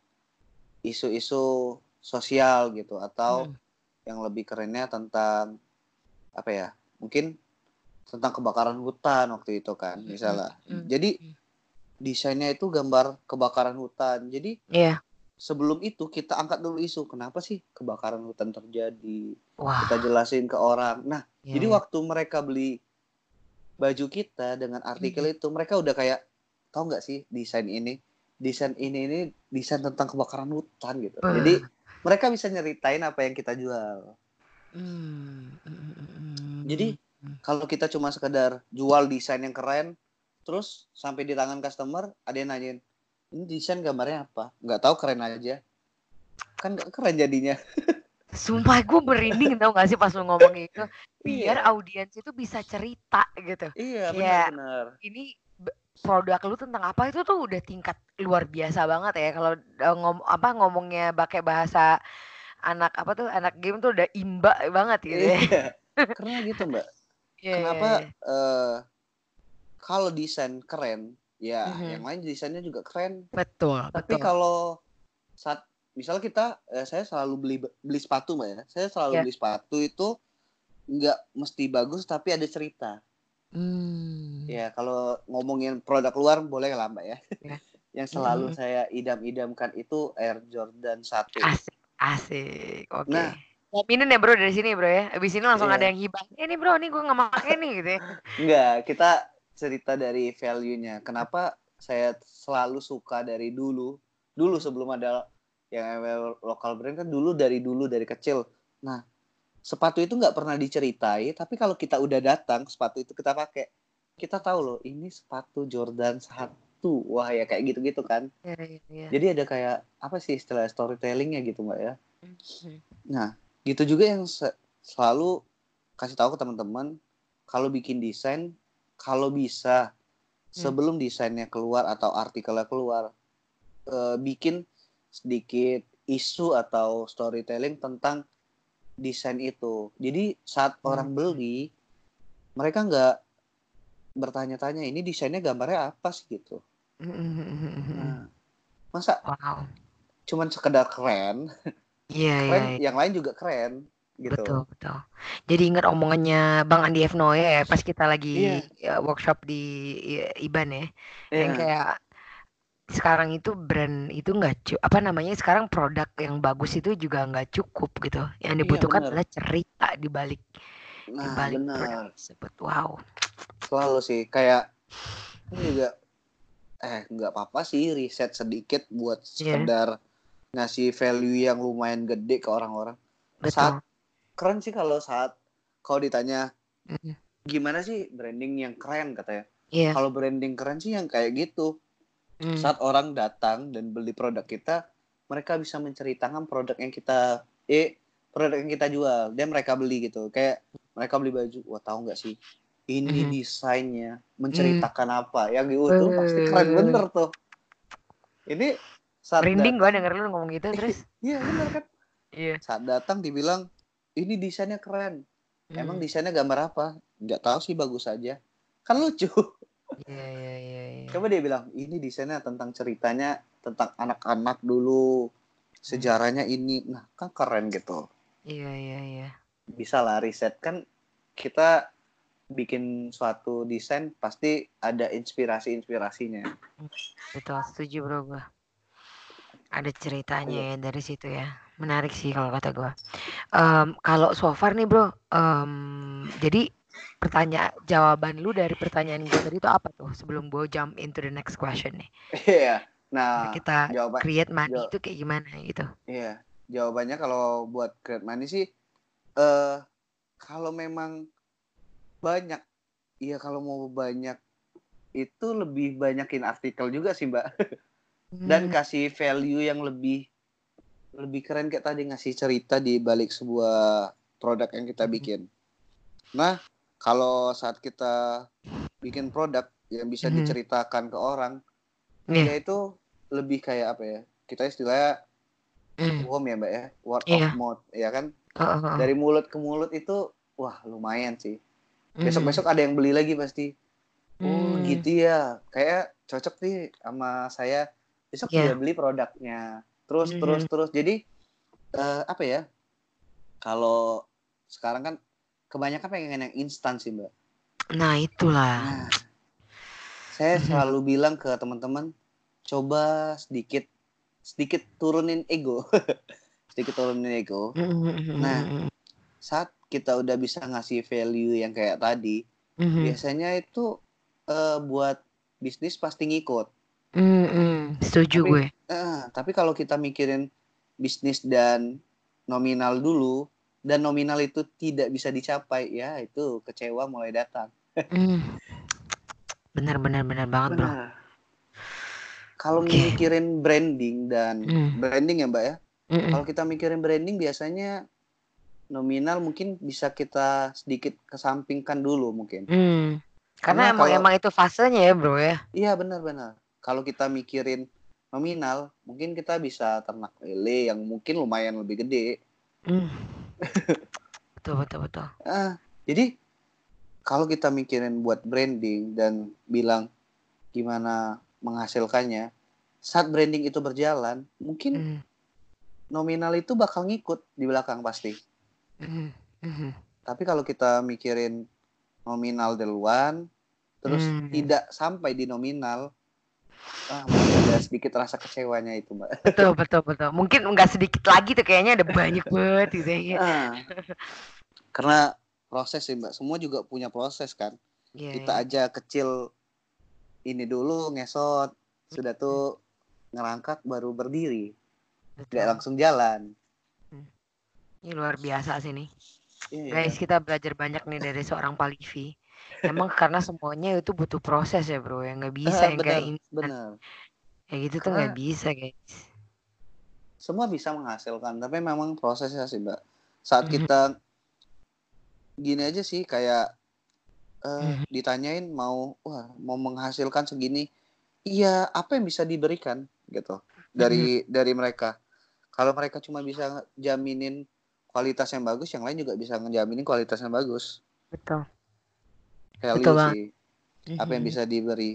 isu-isu sosial gitu atau Hmm. yang lebih kerennya tentang apa ya? Mungkin tentang kebakaran hutan waktu itu kan misalnya. Hmm. Jadi Hmm. desainnya itu gambar kebakaran hutan. Jadi Iya. sebelum itu kita angkat dulu isu kenapa sih kebakaran hutan terjadi Wah. kita jelasin ke orang nah iya, jadi iya. waktu mereka beli baju kita dengan artikel itu mereka udah kayak tahu nggak sih desain ini desain ini ini desain tentang kebakaran hutan gitu Wah. jadi mereka bisa nyeritain apa yang kita jual Hmm, hmm, hmm, hmm. jadi kalau kita cuma sekedar jual desain yang keren terus sampai di tangan customer ada yang nanyain ini desain gambarnya apa? Nggak tahu keren aja. Kan nggak keren jadinya. *laughs* Sumpah gue merinding tau gak sih pas lu ngomong itu? *laughs* Biar Iya. audiens itu bisa cerita gitu. Iya benar-benar. Ini produk lu tentang apa itu tuh udah tingkat luar biasa banget ya. Kalau uh, ngom apa ngomongnya pakai bahasa anak apa tuh anak game tuh udah imba banget gitu ya. Iya. *laughs* Karena gitu mbak. Iya, Kenapa iya, eh, kalau desain keren, ya Mhm. yang lain desainnya juga keren. Betul Tapi betul kalau saat misalnya kita, eh, saya selalu beli beli sepatu mbak ya. Saya selalu Iya. beli sepatu itu nggak mesti bagus tapi ada cerita. Hmm. Ya kalau ngomongin produk luar boleh lah mbak ya. Iya. *laughs* yang selalu Mhm. saya idam-idamkan itu Air Jordan 1. Asik asik Oke Nah. Yaminin ya bro dari sini bro ya Abis ini langsung Iya. ada yang hibah Ini bro nih gue gak pakai nih gitu ya Enggak, kita cerita dari value-nya. Kenapa saya selalu suka dari dulu. Dulu sebelum ada yang ML lokal brand kan dulu dari dulu dari kecil. Nah, sepatu itu nggak pernah diceritai, tapi kalau kita udah datang, sepatu itu kita pakai. Kita tahu loh, ini sepatu Jordan 1. Wah, ya kayak gitu-gitu kan. Iya iya iya Jadi ada kayak apa sih istilah storytellingnya gitu, Mbak ya. Mhm. Nah, gitu juga yang se- selalu kasih tahu ke teman-teman kalau bikin desain kalau bisa sebelum desainnya keluar atau artikelnya keluar eh, bikin sedikit isu atau storytelling tentang desain itu. Jadi saat Hmm. orang beli mereka nggak bertanya-tanya ini desainnya gambarnya apa sih gitu. Mhm. Nah, masa Wow cuman sekedar keren, *laughs* Iya iya keren iya. yang lain juga keren gitu. Betul, betul. Jadi ingat omongannya Bang Andi Evno ya pas kita lagi Iya. ya, workshop di IBAN ya. Yang Iya. kayak sekarang itu brand itu nggak cu apa namanya sekarang produk yang bagus itu juga nggak cukup gitu. Yang Iya, dibutuhkan benar. adalah cerita di balik di Nah, balik produk tersebut. Wow. Selalu sih kayak ini juga eh nggak apa-apa sih riset sedikit buat Iya. sekedar ngasih value yang lumayan gede ke orang-orang. Saat keren sih kalau saat kalau ditanya Mhm. gimana sih branding yang keren katanya. Iya. Kalau branding keren sih yang kayak gitu. Hmm. Saat orang datang dan beli produk kita, mereka bisa menceritakan produk yang kita eh produk yang kita jual dan mereka beli gitu. Kayak mereka beli baju, wah tahu nggak sih? Ini Mhm. desainnya menceritakan apa? Yang itu pasti keren bener tuh. Ini Saat Merinding gue denger lu ngomong gitu terus. *laughs* Iya benar kan. Iya. Saat datang dibilang ini desainnya keren. Emang Hmm. desainnya gambar apa? Nggak tahu sih bagus aja. Kan lucu. Iya iya iya. iya. Coba dia bilang ini desainnya tentang ceritanya tentang anak-anak dulu. Sejarahnya ini. Nah kan keren gitu. Iya iya iya. Bisa lah riset kan kita bikin suatu desain pasti ada inspirasi-inspirasinya. Betul, setuju bro gua. Ada ceritanya ya dari situ ya. Menarik sih kalau kata gua. Em, kalau so far nih bro, em, jadi pertanyaan jawaban lu dari pertanyaan gue tadi itu apa tuh sebelum gue jump into the next question nih. Iya. Nah, kita jawaban create money itu kayak gimana gitu. Iya, jawabannya kalau buat create money sih eh kalau memang banyak iya kalau mau banyak itu lebih banyakin artikel juga sih, Mbak. *laughs* Dan Hmm, kasih value yang lebih lebih keren kayak tadi ngasih cerita di balik sebuah produk yang kita Hmm. bikin. Nah, kalau saat kita bikin produk yang bisa Mhm. diceritakan ke orang, Iya. ya itu lebih kayak apa ya? Kita istilahnya Hmm, warm ya mbak ya word Iya. of mouth ya kan oh, oh. dari mulut ke mulut itu wah lumayan sih Hmm, besok ada yang beli lagi pasti oh hmm, gitu ya kayak cocok nih sama saya besok Iya. dia beli produknya terus Mhm. terus terus jadi eh, apa ya kalau sekarang kan kebanyakan pengen yang instan sih mbak Nah itulah. nah saya Mhm. selalu bilang ke teman-teman coba sedikit sedikit turunin ego *laughs* sedikit turunin ego Hmm, Nah, saat kita udah bisa ngasih value yang kayak tadi, hmm, biasanya itu eh, buat bisnis pasti ngikut. Hmm, hmm, setuju Tapi- gue. Eh, tapi kalau kita mikirin bisnis dan nominal dulu, dan nominal itu tidak bisa dicapai, ya itu kecewa mulai datang. Hmm. Benar benar benar banget bro. Benar. Kalau Oke. mikirin branding dan Hmm, branding ya mbak ya, kalau kita mikirin branding biasanya nominal mungkin bisa kita sedikit kesampingkan dulu mungkin. Hmm. Karena Karena emang kalau- emang itu fasenya ya bro ya. Iya benar-benar. Kalau kita mikirin nominal, mungkin kita bisa ternak lele yang mungkin lumayan lebih gede. Hmm. *laughs* betul betul betul. Ah, jadi kalau kita mikirin buat branding dan bilang gimana menghasilkannya, saat branding itu berjalan, mungkin Hmm, nominal itu bakal ngikut di belakang pasti. hmm, hmm. Tapi kalau kita mikirin nominal duluan, terus Hmm. tidak sampai di nominal, ah, ada sedikit rasa kecewanya itu, Mbak. Betul betul betul. Mungkin nggak sedikit lagi tuh kayaknya ada banyak banget gitu ya. Ah. Karena proses sih mbak, semua juga punya proses kan. Iya, Kita iya. aja kecil ini dulu ngesot, sudah tuh ngerangkak baru berdiri, Betul. nggak langsung jalan. Ini luar biasa sih nih. Iya. Guys, kita belajar banyak nih dari seorang Palivi. Emang karena semuanya itu butuh proses ya bro, yang nggak bisa Ah, yang kayak ini, benar. kayak gitu tuh nggak Karena- bisa guys. Semua bisa menghasilkan, tapi memang prosesnya sih mbak. Saat Mhm. kita gini aja sih kayak eh, Mhm. ditanyain mau wah mau menghasilkan segini, iya apa yang bisa diberikan gitu dari dari mereka. Kalau mereka cuma bisa jaminin kualitas yang bagus, yang lain juga bisa ngejaminin kualitas yang bagus. Betul. Value Betul sih, apa yang Mhm. bisa diberi.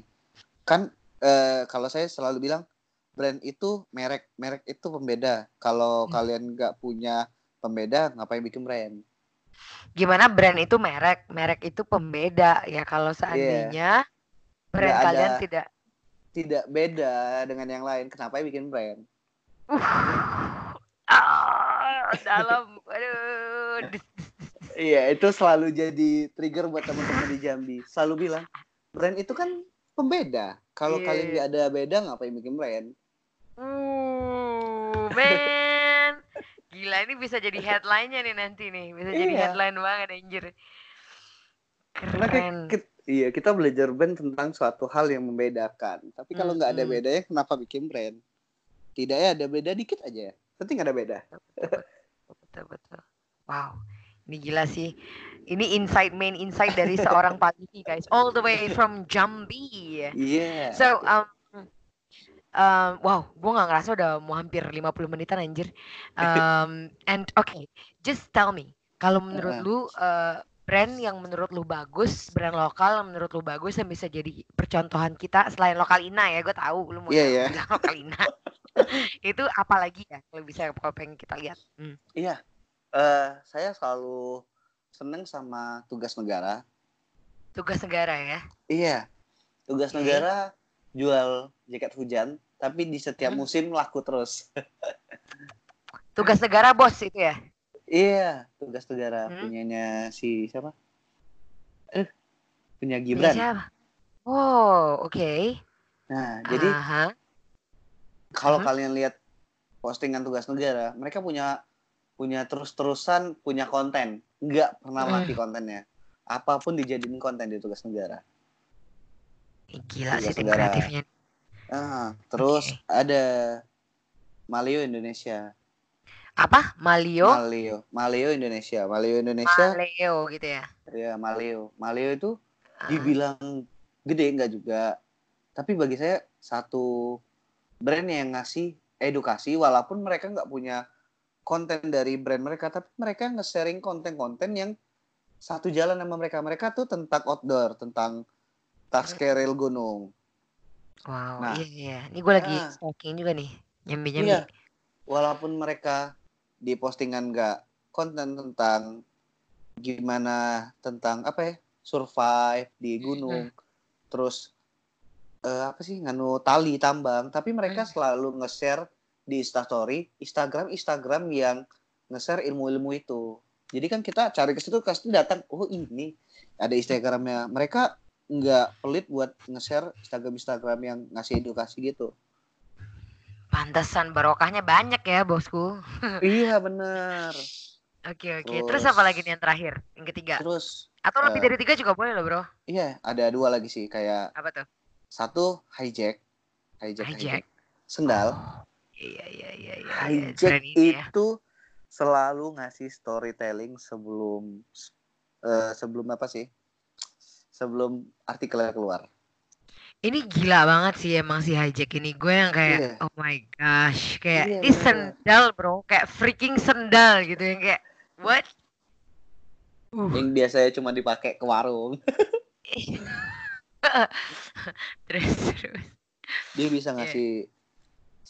Kan eh, kalau saya selalu bilang brand itu merek, merek itu pembeda. Kalau Hmm. kalian nggak punya pembeda, ngapain bikin brand? Gimana brand itu merek, merek itu pembeda ya kalau seandainya brand Iya. Nggak kalian ada- tidak Tidak beda dengan yang lain, kenapa bikin brand? uh *laughs* ah, dalam aduh Iya, itu selalu jadi trigger buat teman-teman di Jambi. Selalu bilang, brand itu kan pembeda. Kalau Iya. kalian nggak ada beda, ngapain bikin brand? Uh, man. Gila ini bisa jadi headline-nya nih nanti nih. Bisa jadi Iya. headline banget anjir. Karena Keren. kit- iya kita belajar brand tentang suatu hal yang membedakan. Tapi kalau nggak ada Mm-mm. bedanya, kenapa bikin brand? Tidak ya ada beda dikit aja. Penting ada beda. Betul betul. Wow. Ini gila sih. Ini insight main insight dari seorang *laughs* Pak Vivi guys. All the way from Jambi. Iya. So um Um, wow, gue nggak ngerasa udah mau hampir 50 menitan anjir. Um, *laughs* and okay, just tell me, kalau menurut lu uh, brand yang menurut lu bagus, brand lokal yang menurut lu bagus yang bisa jadi percontohan kita selain lokal Ina ya, gue tahu lu mau Iya, iya. bilang *laughs* lokal Ina. itu apalagi ya kalau bisa kalau pengen kita lihat. Hmm. Iya, eh saya selalu seneng sama tugas negara. Tugas negara ya. Iya, tugas Oke. negara jual jaket hujan, tapi di setiap Hmm. musim laku terus. *laughs* Tugas negara bos itu ya. iya, tugas negara Hmm. punyanya si siapa? Eh, punya Punya Gibran. siapa? Oh, oke. Nah, jadi kalau Hmm. kalian lihat postingan tugas negara, mereka punya punya terus-terusan punya konten, nggak pernah Hmm. mati kontennya. Apa pun dijadiin konten di tugas negara. Gila sih Tugas tim negara. kreatifnya. Ah, terus Oke. ada Malio Indonesia. Apa? Malio? Malio, Malio Indonesia, Malio Indonesia, Maleo gitu ya. ya Malio, Malio itu Ah. dibilang gede nggak juga, tapi bagi saya satu brand yang ngasih edukasi, walaupun mereka nggak punya konten dari brand mereka, tapi mereka nge-sharing konten-konten yang satu jalan sama mereka. Mereka tuh tentang outdoor, tentang tas keril gunung. Wow, Nah. iya iya. Ini gue lagi Ah. stalking juga nih. Nyambi-nyambi. Iya, walaupun mereka di postingan nggak konten tentang gimana tentang apa ya survive di gunung, terus eh, apa sih nganu tali tambang, tapi mereka Hmm. selalu nge-share di Instastory, Instagram Instagram yang nge-share ilmu-ilmu itu. Jadi kan kita cari ke situ pasti datang, oh ini ada Instagramnya. Mereka nggak pelit buat nge-share Instagram Instagram yang ngasih edukasi gitu. Pantesan barokahnya banyak ya, bosku. *laughs* iya bener. Oke, oke. Terus Terus- apa lagi nih yang terakhir? Yang ketiga. Terus Atau lebih eh, dari tiga juga boleh loh, Bro. iya ada dua lagi sih kayak Apa tuh? satu hijack, hijack, Hijack. sendal. Iya, iya, iya, iya. iya. hijack Keren ini ya. itu selalu ngasih storytelling sebelum eh, sebelum apa sih? Sebelum artikelnya keluar. Ini gila banget sih emang si hijack ini. Gue yang kayak, Iya. oh my gosh. Kayak, Iya, ini bener. sendal, bro. Kayak freaking sendal gitu. Yang kayak, what? Uh. Yang biasanya cuma dipakai ke warung. *laughs* terus, terus. Dia bisa Iya. ngasih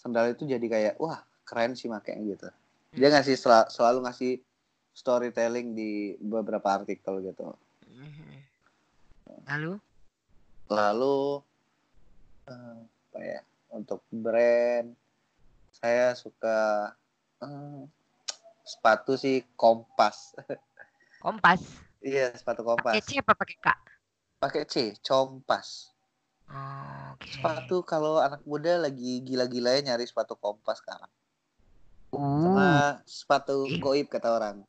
sendal itu jadi kayak wah keren sih makanya gitu. Hmm. Dia ngasih sel- selalu ngasih storytelling di beberapa artikel gitu. Mhm. Lalu? Lalu eh, apa ya untuk brand saya suka eh, sepatu sih Kompas. Kompas. iya sepatu Pakai Kompas. C apa pakai K? Pakai C, Compas. Oke. Sepatu kalau anak muda lagi gila-gilanya nyari sepatu Kompas sekarang. Uh, Sama sepatu Ih. goib kata orang.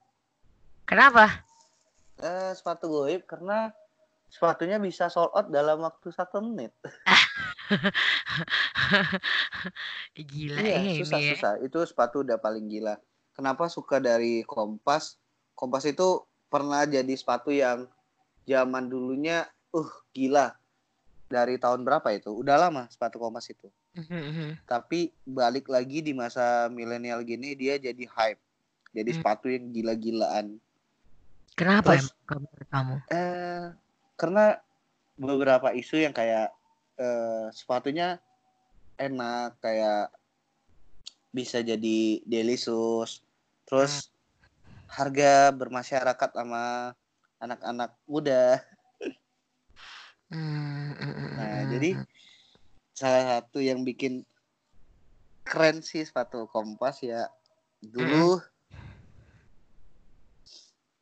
kenapa? Eh, sepatu goib karena sepatunya bisa sold out dalam waktu satu menit. *laughs* Gila Iya, ya susah ini ya. susah. Itu sepatu udah paling gila. Kenapa suka dari Kompas? Kompas itu pernah jadi sepatu yang zaman dulunya uh gila. Dari tahun berapa itu? Udah lama sepatu Kompas itu. Mhm, mhm. Tapi balik lagi di masa milenial gini dia jadi hype. Jadi Hmm. sepatu yang gila-gilaan. Kenapa Terus- emang kamu? Eh karena beberapa isu yang kayak eh, sepatunya enak kayak bisa jadi daily shoes terus harga bermasyarakat sama anak-anak muda Hmm, mm, mm, nah mm, jadi mm. salah satu yang bikin keren sih sepatu kompas ya dulu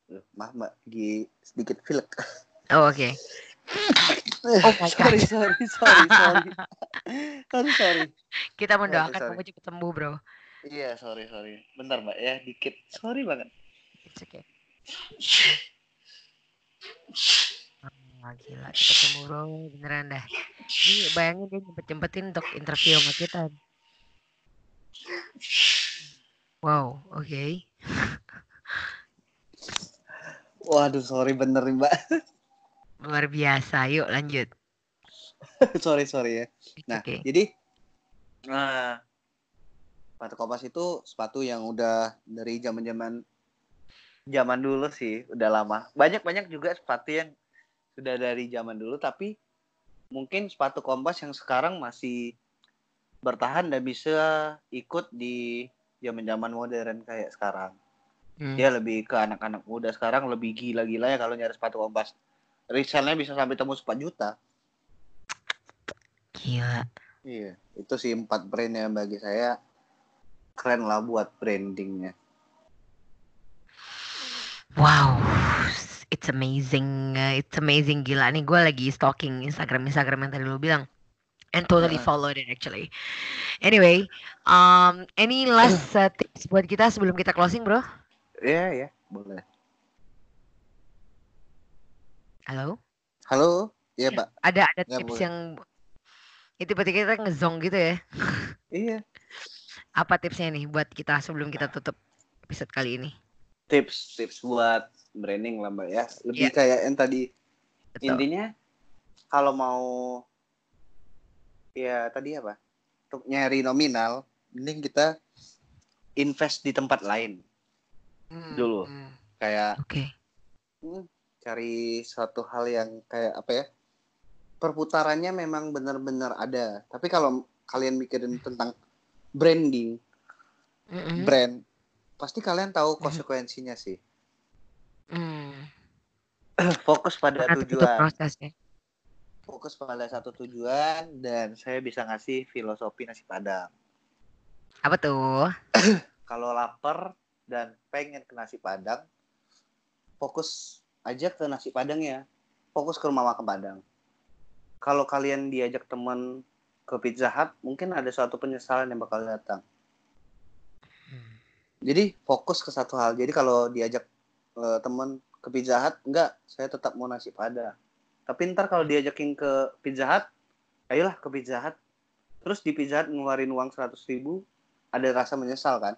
Duh, maaf mbak lagi sedikit pilek Oh oke. *laughs* Oh my sorry, sorry sorry sorry *laughs* sorry sorry Kita Sorry, mendoakan sorry. kamu cepat sembuh bro. Iya, sorry, sorry. Bentar, Mbak ya, dikit. Sorry banget. It's okay. *laughs* Ah, gila sembuh bro beneran dah. Ini bayangin dia nyempet-nyempetin untuk interview sama kita. Wow, oke. Waduh, sorry bener nih, Mbak. Luar biasa. Yuk lanjut. *laughs* sorry, sorry ya. Nah, okay. jadi Nah, sepatu kompas itu sepatu yang udah dari zaman zaman dulu sih, udah lama. Banyak banyak juga sepatu yang sudah dari zaman dulu, tapi mungkin sepatu kompas yang sekarang masih bertahan dan bisa ikut di zaman zaman modern kayak sekarang. Hmm. Dia lebih ke anak-anak muda sekarang lebih gila-gila ya kalau nyari sepatu kompas. Resellnya bisa sampai tembus 4 juta. Gila. Iya, itu sih empat brand yang bagi saya keren lah buat brandingnya. Wow, it's amazing, uh, it's amazing gila nih gue lagi stalking Instagram Instagram yang tadi lu bilang, and totally followed it actually. Anyway, um, any last uh, *clears throat* tips buat kita sebelum kita closing bro? Iya, ya, boleh. Halo, Halo, iya, Pak. ada ada Ya, tips boleh. yang itu berarti kita ngezong gitu ya? *laughs* Iya. Apa tipsnya nih buat kita sebelum kita tutup episode kali ini? Tips tips buat branding lah, Mbak ya. Lebih Iya. kayak yang tadi Betul. intinya kalau mau ya tadi apa? Untuk nyari nominal, mending kita invest di tempat lain. Hmm, dulu. hmm, Kayak Oke. hmm, cari suatu hal yang kayak apa ya? Perputarannya memang benar-benar ada. Tapi kalau kalian mikirin tentang branding, Mm-mm. brand, pasti kalian tahu konsekuensinya sih. Hmm. *clears throat* Fokus pada Karena tujuan. prosesnya. Fokus pada satu tujuan dan saya bisa ngasih filosofi nasi padang. Apa tuh? *clears throat* Kalau lapar dan pengen ke nasi padang, fokus aja ke nasi padang ya. Fokus ke rumah makan padang. Kalau kalian diajak teman ke Pizza Hut, mungkin ada suatu penyesalan yang bakal datang. Hmm. Jadi fokus ke satu hal. Jadi kalau diajak eh, teman ke Pizza Hut, enggak, saya tetap mau nasi padang. Tapi ntar kalau diajakin ke Pizza Hut, ayolah ke Pizza Hut. Terus di Pizza Hut ngeluarin uang 100 ribu, ada rasa menyesal kan?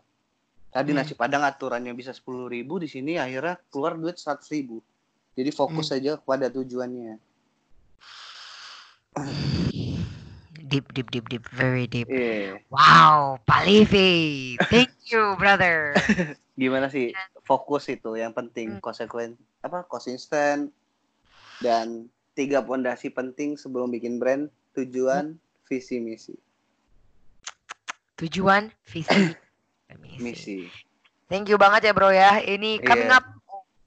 Tadi Hmm. nasi padang aturannya bisa 10 ribu, di sini akhirnya keluar duit 100 ribu. Jadi fokus aja kepada tujuannya. Deep, deep, deep, deep, very deep. Iya. Wow, Pak Livi, thank you, brother. *laughs* Gimana sih fokus itu yang penting Hmm. konsekuen apa konsisten dan tiga pondasi penting sebelum bikin brand tujuan visi misi Tujuan, visi, *coughs* misi. misi Thank you banget ya, bro ya. Ini coming Iya. up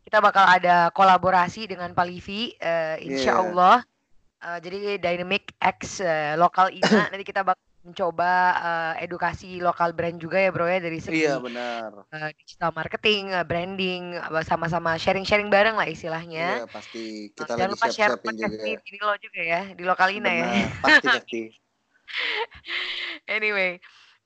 kita bakal ada kolaborasi dengan Pak Livi, eh, insya Iya. Allah. Eh, jadi Dynamic X eh, lokal Ina *coughs* nanti kita bakal mencoba eh, edukasi lokal brand juga ya, bro ya dari segi iya benar eh, digital marketing, eh, branding, sama-sama sharing-sharing bareng lah istilahnya. iya pasti kita Jangan lagi lupa share siap-siapin podcast juga ini, ini lo juga ya di lokal Ina ya. pasti pasti *laughs* Anyway,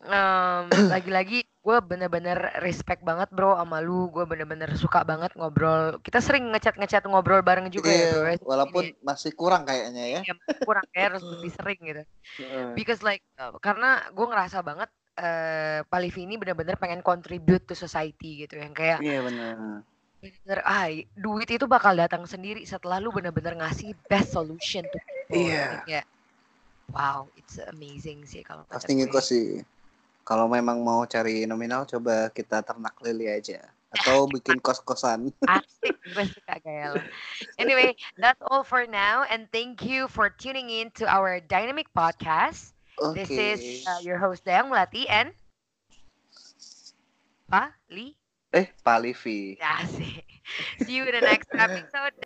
em, *clears throat* lagi-lagi gue bener-bener respect banget bro sama lu. Gue bener-bener suka banget ngobrol. Kita sering ngechat-ngechat ngobrol bareng juga ya Iya, bro. ya. walaupun Ini masih kurang kayaknya ya ya, kurang ya harus lebih *laughs* sering gitu. Because like uh, karena gue ngerasa banget eh Pak Livi ini bener-bener pengen contribute to society gitu yang kayak iya benar bener ah duit itu bakal datang sendiri setelah lu bener-bener ngasih best solution people. Iya. Kayak, wow, it's amazing sih kalau pasti ngikut sih kalau memang mau cari nominal coba kita ternak lili aja atau bikin kos-kosan *laughs* Asik, suka kayak lo. Anyway, that's all for now. And thank you for tuning in to our Dynamic Podcast. oke This is uh, your host, Dayang Melati, and Pa, Lee. eh Pak Livi Asik. See you in the next episode.